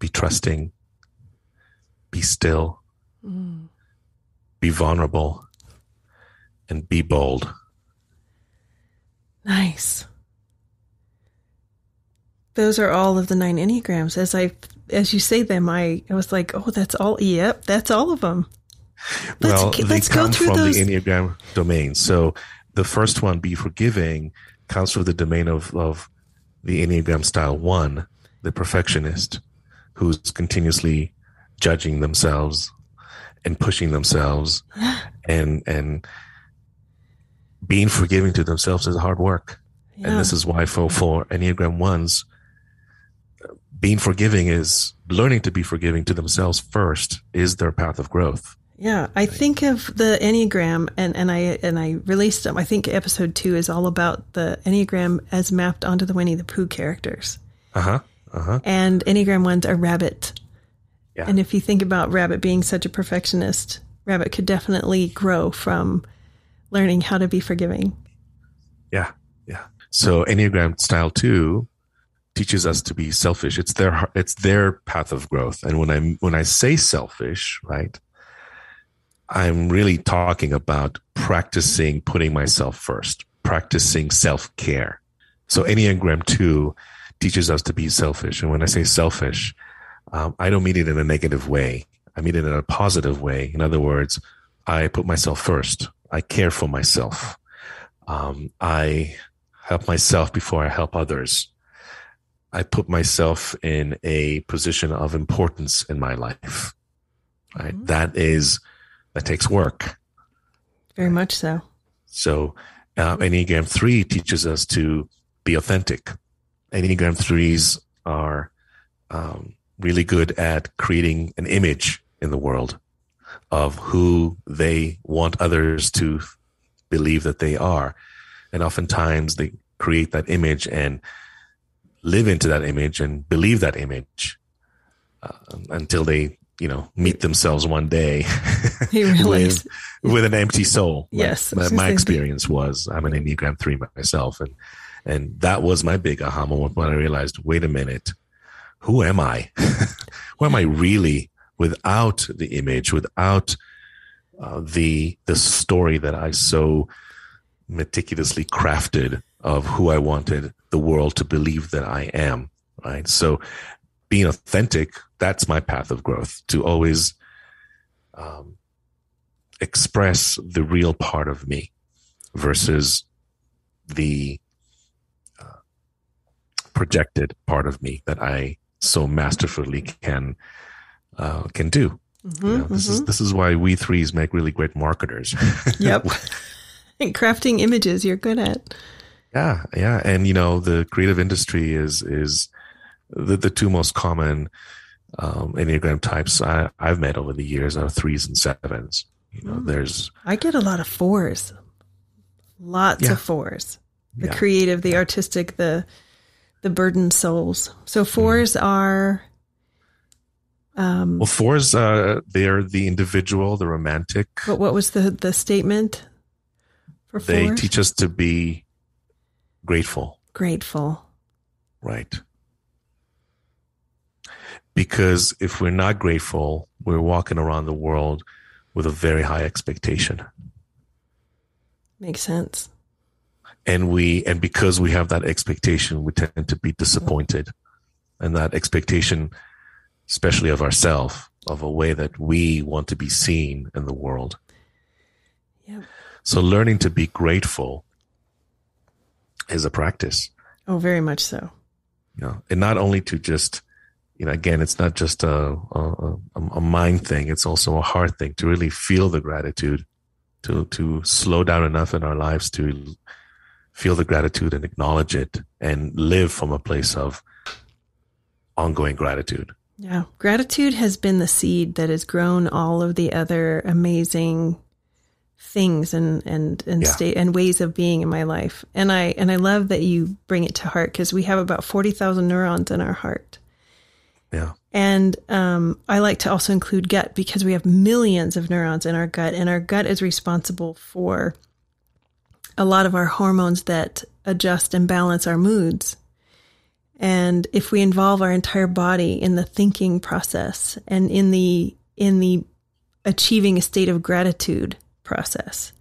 be trusting, be still, mm. be vulnerable, and be bold. Nice. Those are all of the nine enneagrams. As I, as you say them, I, I was like, oh, that's all. Yep, that's all of them. Let's, well, they let's come from those. the enneagram domain. So the first one, be forgiving, comes from the domain of of the enneagram style one, the perfectionist, who's continuously judging themselves and pushing themselves and and being forgiving to themselves is hard work. Yeah. And this is why for, for Enneagram ones, being forgiving is learning to be forgiving to themselves first is their path of growth. Yeah, I think of the Enneagram and, and I and I released them. I think episode two is all about the Enneagram as mapped onto the Winnie the Pooh characters. Uh-huh. Uh-huh. And Enneagram one's a rabbit. Yeah. And if you think about Rabbit being such a perfectionist, Rabbit could definitely grow from learning how to be forgiving. Yeah, yeah. So Enneagram style two teaches us to be selfish. It's their it's their path of growth. And when I when I say selfish, right, I'm really talking about practicing putting myself first, practicing self care. So Enneagram two teaches us to be selfish. And when I say selfish, um, I don't mean it in a negative way. I mean it in a positive way. In other words, I put myself first. I care for myself. Um, I help myself before I help others. I put myself in a position of importance in my life. Right. Mm-hmm. That is, that takes work. Very much so. So, uh, Enneagram 3 teaches us to be authentic. Enneagram 3s are um, really good at creating an image in the world of who they want others to believe that they are. And oftentimes they create that image and live into that image and believe that image uh, until they, you know, meet themselves one day with, with an empty soul. Yes. My, my experience was I'm an Enneagram 3 myself. And, and that was my big aha moment when I realized, wait a minute, who am I? who am I really? without the image, without uh, the the story that I so meticulously crafted of who I wanted the world to believe that I am. Right. So being authentic, that's my path of growth to always um, express the real part of me versus the projected part of me that I so masterfully can uh, can do. Mm-hmm, you know, this mm-hmm. is this is why we threes make really great marketers. yep, and crafting images you're good at. Yeah, yeah, and you know the creative industry is is the the two most common um, enneagram types I, I've met over the years are threes and sevens. You know, mm. there's I get a lot of fours, lots yeah. of fours. The yeah. creative, the artistic, the the burdened souls. So 4s mm. are um, well, fours, uh, they're the individual, the romantic. But what was the the statement for fours? They teach us to be grateful. Grateful. Right. Because if we're not grateful, we're walking around the world with a very high expectation. Makes sense. And we, and because we have that expectation, we tend to be disappointed. And that expectation especially of ourselves, of a way that we want to be seen in the world. Yep. So learning to be grateful is a practice. Oh, very much so. You know, and not only to just, you know, again, it's not just a, a, a mind thing. It's also a heart thing to really feel the gratitude, to, to slow down enough in our lives to, feel the gratitude and acknowledge it and live from a place of ongoing gratitude. Yeah. Gratitude has been the seed that has grown all of the other amazing things and and and Yeah. state and ways of being in my life. And I and I love that you bring it to heart because we have about 40,000 neurons in our heart. Yeah. And um, I like to also include gut because we have millions of neurons in our gut, and our gut is responsible for a lot of our hormones that adjust and balance our moods. And if we involve our entire body in the thinking process and in the in the achieving a state of gratitude process,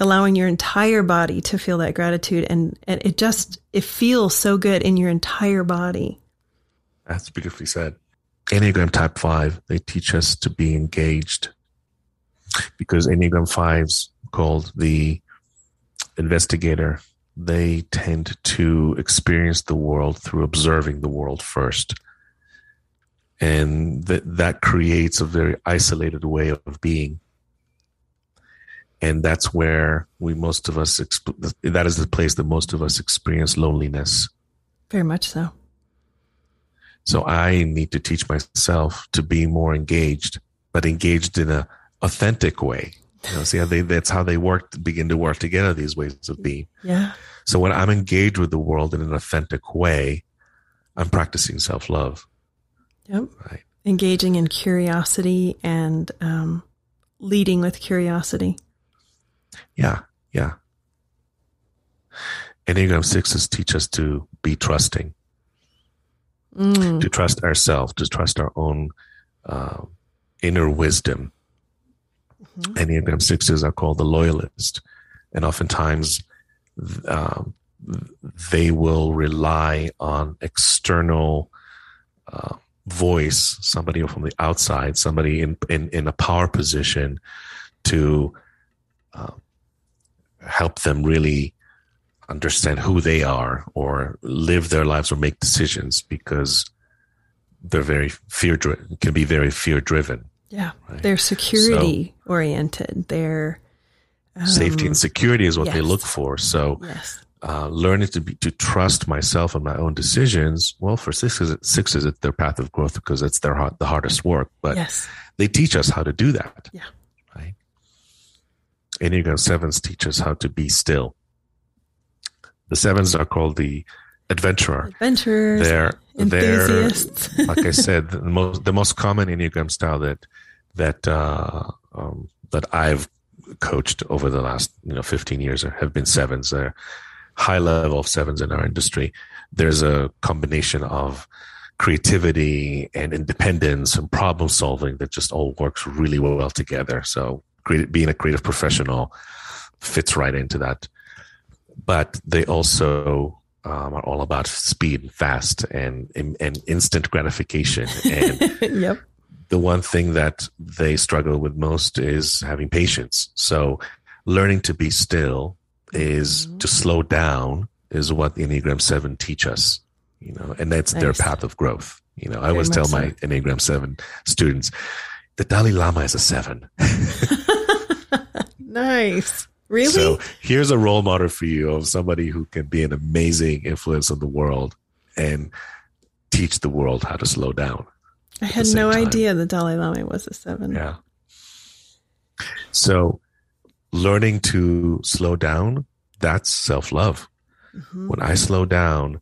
allowing your entire body to feel that gratitude and, and it just it feels so good in your entire body. That's beautifully said. Enneagram Type 5, they teach us to be engaged because Enneagram 5s, called the investigator, they tend to experience the world through observing the world first. And that, that creates a very isolated way of being. And that's where we, most of us, exp- that is the place that most of us experience loneliness. Very much so. So I need to teach myself to be more engaged, but engaged in a authentic way. You know, see how they, that's how they work, begin to work together, these ways of being. Yeah. So when I'm engaged with the world in an authentic way, I'm practicing self love. Yep. Right. Engaging in curiosity and um, leading with curiosity. Yeah. Yeah. Enneagram sixes teach us to be trusting, Mm. to trust ourselves, to trust our own uh, inner wisdom. Mhm. Enneagram sixes are called the loyalist, and oftentimes um, they will rely on external uh, voice, somebody from the outside, somebody in in, in a power position, to uh, help them really understand who they are or live their lives or make decisions because they're very fear driven can be very fear driven Yeah. Right. They're security oriented. They're um, safety and security is what they look for so Yes. uh, learning to be to trust myself and my own decisions well for sixes sixes it's their path of growth because it's their hard, the hardest work but yes. they teach us how to do that Yeah. right enneagram sevens teach us how to be still the sevens are called the adventurer Adventurers. they're they're enthusiasts. like I said, the most the most common enneagram style that that uh, um, that I've coached over the last you know 15 years have been sevens. They're high level of sevens in our industry. There's a combination of creativity and independence and problem solving that just all works really well together. So being a creative professional fits right into that. But they also um, are all about speed, and fast, and and instant gratification. And yep. the one thing that they struggle with most is having patience. So learning to be still is to slow down is what the Enneagram 7 teach us, you know, and that's their path of growth. You know, I always tell much my so. Enneagram 7 students, the Dalai Lama is a seven. Nice. Really? So here's a role model for you of somebody who can be an amazing influence on the world and teach the world how to slow down. I had no time. idea the Dalai Lama was a seven. Yeah. So learning to slow down, that's self love. Mhm. When I slow down,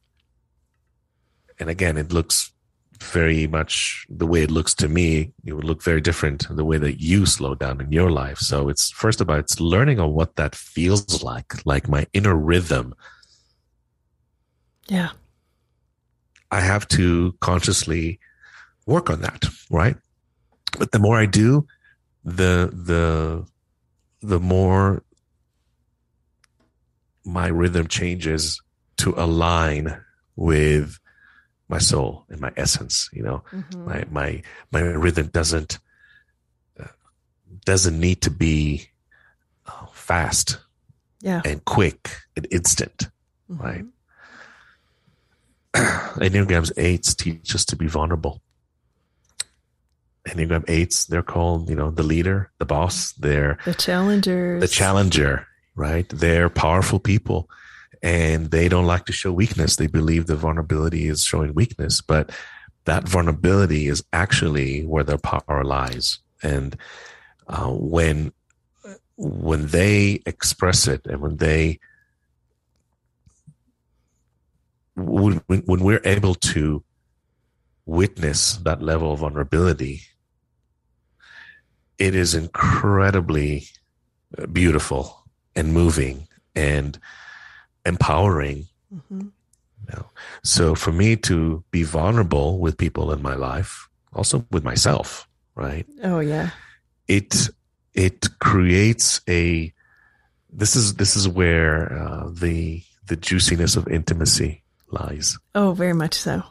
and again, it looks very much the way it looks to me, it would look very different the way that you slow down in your life. So it's first about it's learning on what that feels like, like my inner rhythm. Yeah. I have to consciously work on that, right? But the more I do, the the the more my rhythm changes to align with my soul and my essence. You know, Mhm. my my my rhythm doesn't uh, doesn't need to be uh, fast Yeah. and quick and instant. Mhm. right. Enneagrams eights teach us to be vulnerable. Enneagram eights, they're called, you know, the leader, the boss, they're The challenger the challenger, right? They're powerful people. And they don't like to show weakness. They believe the vulnerability is showing weakness, but that vulnerability is actually where their power lies. And uh, when when they express it, and when they when, when we're able to witness that level of vulnerability, it is incredibly beautiful and moving and empowering. Mm-hmm. You know? So for me to be vulnerable with people in my life, also with myself, right? Oh yeah. It it creates a this is this is where uh, the the juiciness of intimacy lies. Oh, very much so.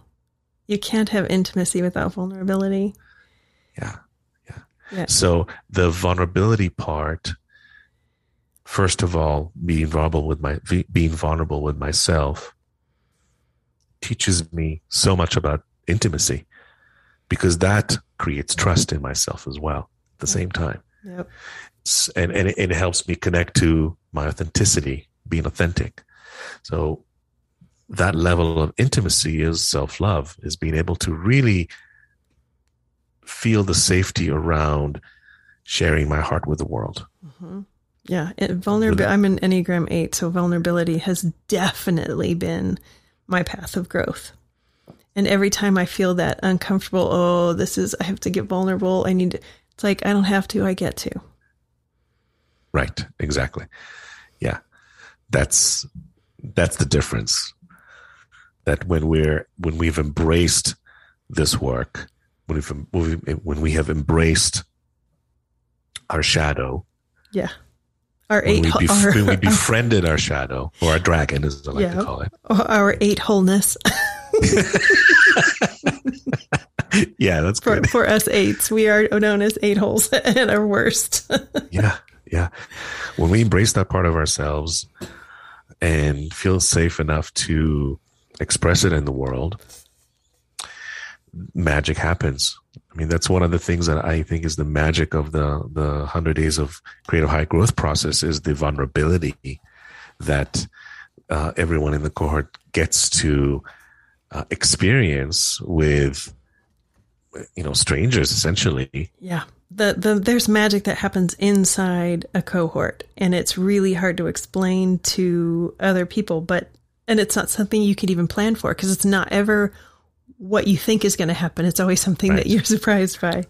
You can't have intimacy without vulnerability. Yeah. Yeah. yeah. So the vulnerability part first of all, being vulnerable with my being vulnerable with myself teaches me so much about intimacy because that creates trust in myself as well at the same time. Yep. And, and it, it helps me connect to my authenticity, being authentic. So that level of intimacy is self love, is being able to really feel the safety around sharing my heart with the world. Mm-hmm. Yeah, vulnerability. I'm an Enneagram 8, so vulnerability has definitely been my path of growth. And every time I feel that uncomfortable, oh, this is, I have to get vulnerable. I need to, it's like, I don't have to, I get to. Right, exactly. Yeah. That's, that's the difference. That when we're, when we've embraced this work, when we've, when we have embraced our shadow. Yeah our eight, when we, bef- our, when we befriended our shadow or our dragon, as I like yeah, to call it. Our eight wholeness. yeah, that's for, good. For us eights, we are known as eight holes at our worst. yeah, yeah. When we embrace that part of ourselves and feel safe enough to express it in the world, magic happens. I mean, that's one of the things that I think is the magic of the the hundred days of creative high growth process is the vulnerability that uh, everyone in the cohort gets to uh, experience with you know strangers essentially. Yeah. The, the there's magic that happens inside a cohort and it's really hard to explain to other people but and it's not something you could even plan for because it's not ever what you think is going to happen. It's always something right. that you're surprised by.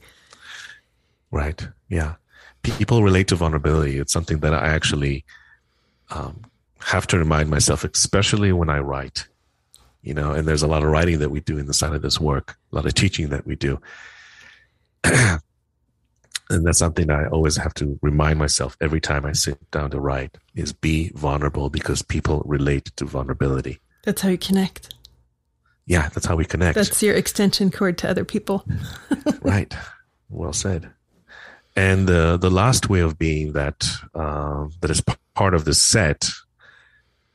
Right. Yeah. People relate to vulnerability. It's something that I actually um, have to remind myself, especially when I write. You know, and there's a lot of writing that we do in the side of this work, a lot of teaching that we do. and that's something I always have to remind myself every time I sit down to write is be vulnerable because people relate to vulnerability. That's how you connect yeah, that's how we connect. That's your extension cord to other people. right. Well said. And the the last way of being that uh, that is p- part of the set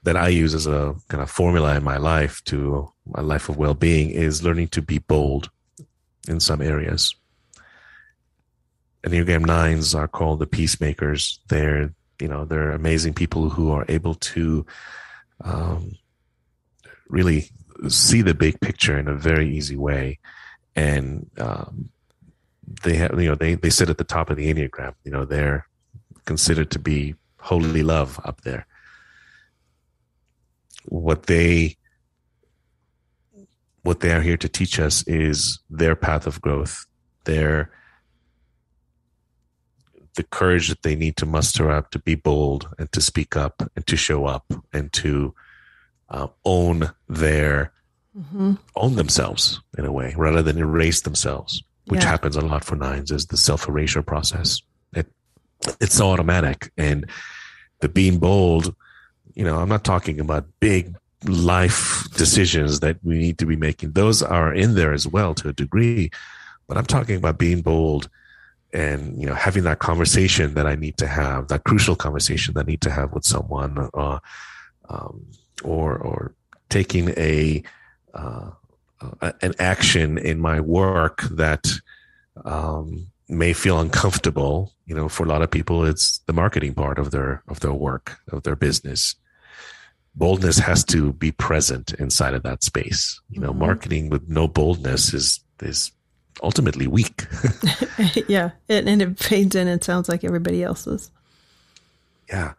that I use as a kind of formula in my life to my life of well being is learning to be bold in some areas. Enneagram nines are called the peacemakers. They're you know they're amazing people who are able to um, really see the big picture in a very easy way, and um, they have you know they they sit at the top of the enneagram. You know they're considered to be holy love up there. What they what they are here to teach us is their path of growth, their the courage that they need to muster up to be bold and to speak up and to show up and to uh, own their mm-hmm. own themselves in a way rather than erase themselves, which yeah. happens a lot for nines is the self erasure process. It it's so automatic and the being bold, you know, I'm not talking about big life decisions that we need to be making. Those are in there as well to a degree, but I'm talking about being bold and you know having that conversation that I need to have, that crucial conversation that I need to have with someone, uh, um, or or taking a uh, an action in my work that um, may feel uncomfortable. You know, for a lot of people, it's the marketing part of their of their work of their business. boldness has to be present inside of that space. You know, mm-hmm. marketing with no boldness is is ultimately weak. yeah, it, and it fades in and sounds like everybody else's. Yeah.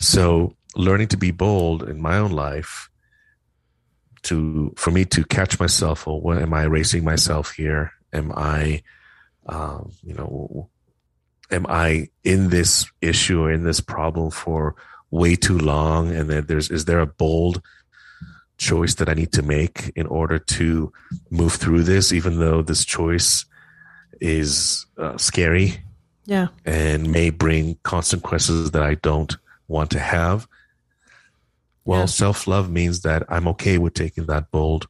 So learning to be bold in my own life to for me to catch myself or what am I racing myself here? Am I um, you know am I in this issue or in this problem for way too long? And then there's is there a bold choice that I need to make in order to move through this even though this choice is uh, scary yeah. and may bring consequences that I don't want to have well yeah. self-love means that I'm okay with taking that bold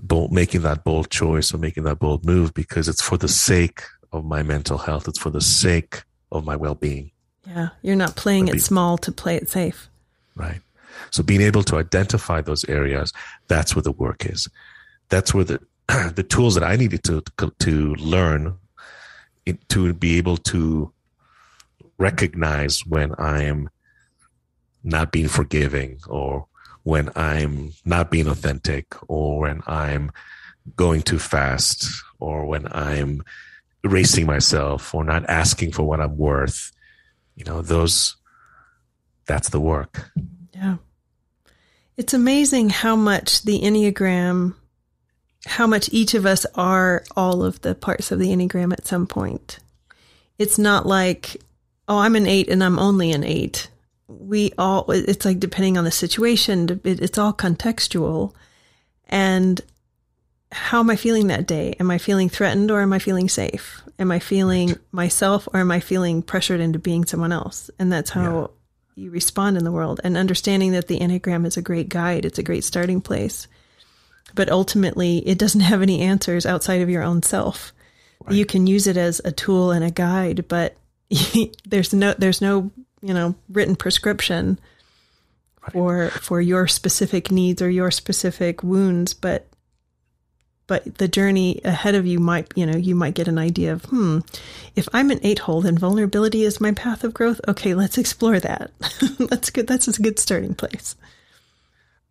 bold making that bold choice or making that bold move because it's for the sake of my mental health it's for the sake of my well-being yeah, you're not playing it small to play it safe. Right. So being able to identify those areas, that's where the work is. That's where the the tools that I needed to to learn to be able to recognize when I am not being forgiving or when I'm not being authentic or when I'm going too fast or when I'm racing myself or not asking for what I'm worth you know, those, that's the work. Yeah. It's amazing how much the Enneagram, how much each of us are all of the parts of the Enneagram at some point. It's not like, oh, I'm an eight and I'm only an eight. We all, it's like depending on the situation, it's all contextual. And how am I feeling that day? Am I feeling threatened or am I feeling safe? Am I feeling myself or am I feeling pressured into being someone else? And that's how yeah. you respond in the world. And understanding that the Enneagram is a great guide, it's a great starting place. But ultimately, it doesn't have any answers outside of your own self. Right. You can use it as a tool and a guide, but there's no there's no you know written prescription right. for for your specific needs or your specific wounds. But but the journey ahead of you might, you know, you might get an idea of, hmm, if I'm an eight hole then vulnerability is my path of growth, okay, let's explore that. that's good. That's a good starting place.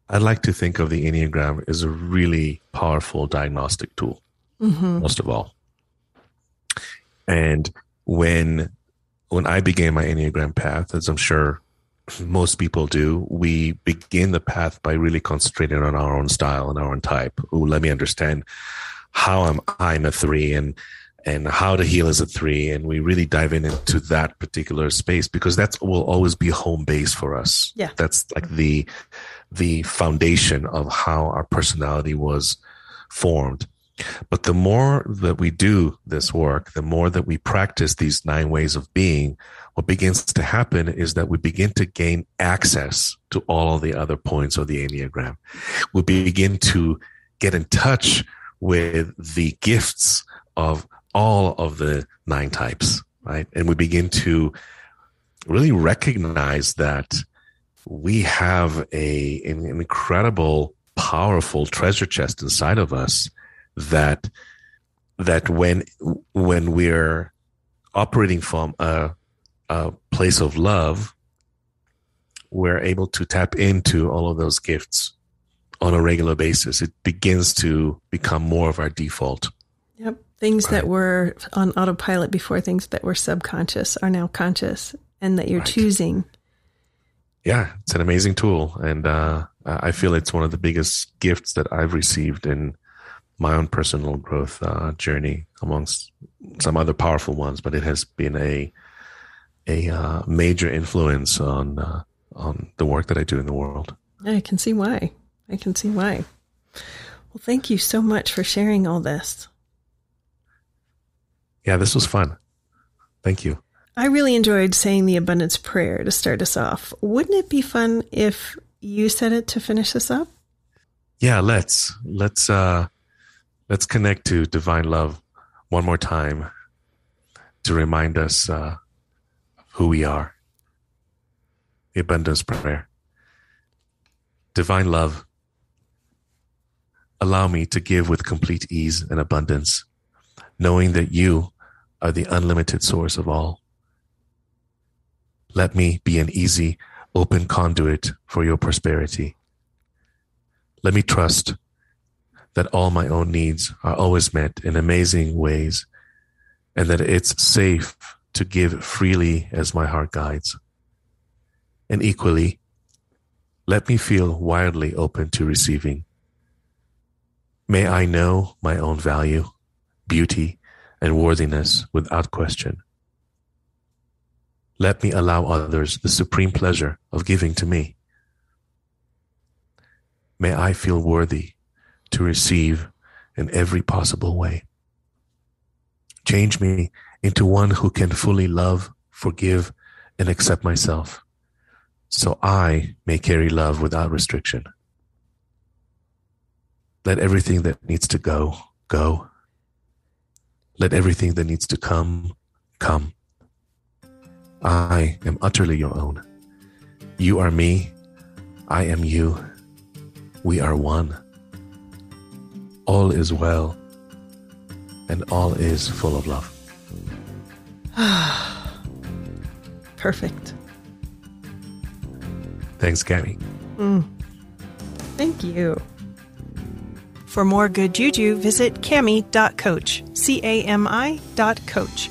I'd like to think of the Enneagram as a really powerful diagnostic tool, mm-hmm. most of all. And when when I began my Enneagram path, as I'm sure most people do, we begin the path by really concentrating on our own style and our own type. Ooh, let me understand how I'm I'm a three and and how to heal as a three, and we really dive in into that particular space because that will always be home base for us. Yeah, that's like the the foundation of how our personality was formed. But the more that we do this work, the more that we practice these nine ways of being, what begins to happen is that we begin to gain access to all the other points of the Enneagram. We begin to get in touch with the gifts of all of the nine types, right? And we begin to really recognize that we have a, an incredible, powerful treasure chest inside of us that that when when we're operating from a a place of love, we're able to tap into all of those gifts on a regular basis. It begins to become more of our default. Yep. Things right. that were on autopilot before, things that were subconscious are now conscious and that you're right. choosing. Yeah, it's an amazing tool. And uh, I feel it's one of the biggest gifts that I've received in my own personal growth uh, journey amongst some other powerful ones, but it has been a a uh, major influence on uh, on the work that I do in the world. I can see why. I can see why. Well, thank you so much for sharing all this. Yeah, this was fun. Thank you. I really enjoyed saying the abundance prayer to start us off. Wouldn't it be fun if you said it to finish us up? Yeah, let's let's uh let's connect to divine love one more time to remind us uh who we are. The abundance prayer. Divine love, allow me to give with complete ease and abundance, knowing that you are the unlimited source of all. Let me be an easy, open conduit for your prosperity. Let me trust that all my own needs are always met in amazing ways and that it's safe to give freely as my heart guides. And equally, let me feel wildly open to receiving. May I know my own value, beauty, and worthiness without question. Let me allow others the supreme pleasure of giving to me. May I feel worthy to receive in every possible way. Change me into one who can fully love, forgive, and accept myself, so I may carry love without restriction. Let everything that needs to go, go. Let everything that needs to come, come. I am utterly your own. You are me. I am you. We are one. All is well, and all is full of love. Perfect. Thanks, Cami. Mm. Thank you. For more good juju, visit cami.coach. C A M I dot coach.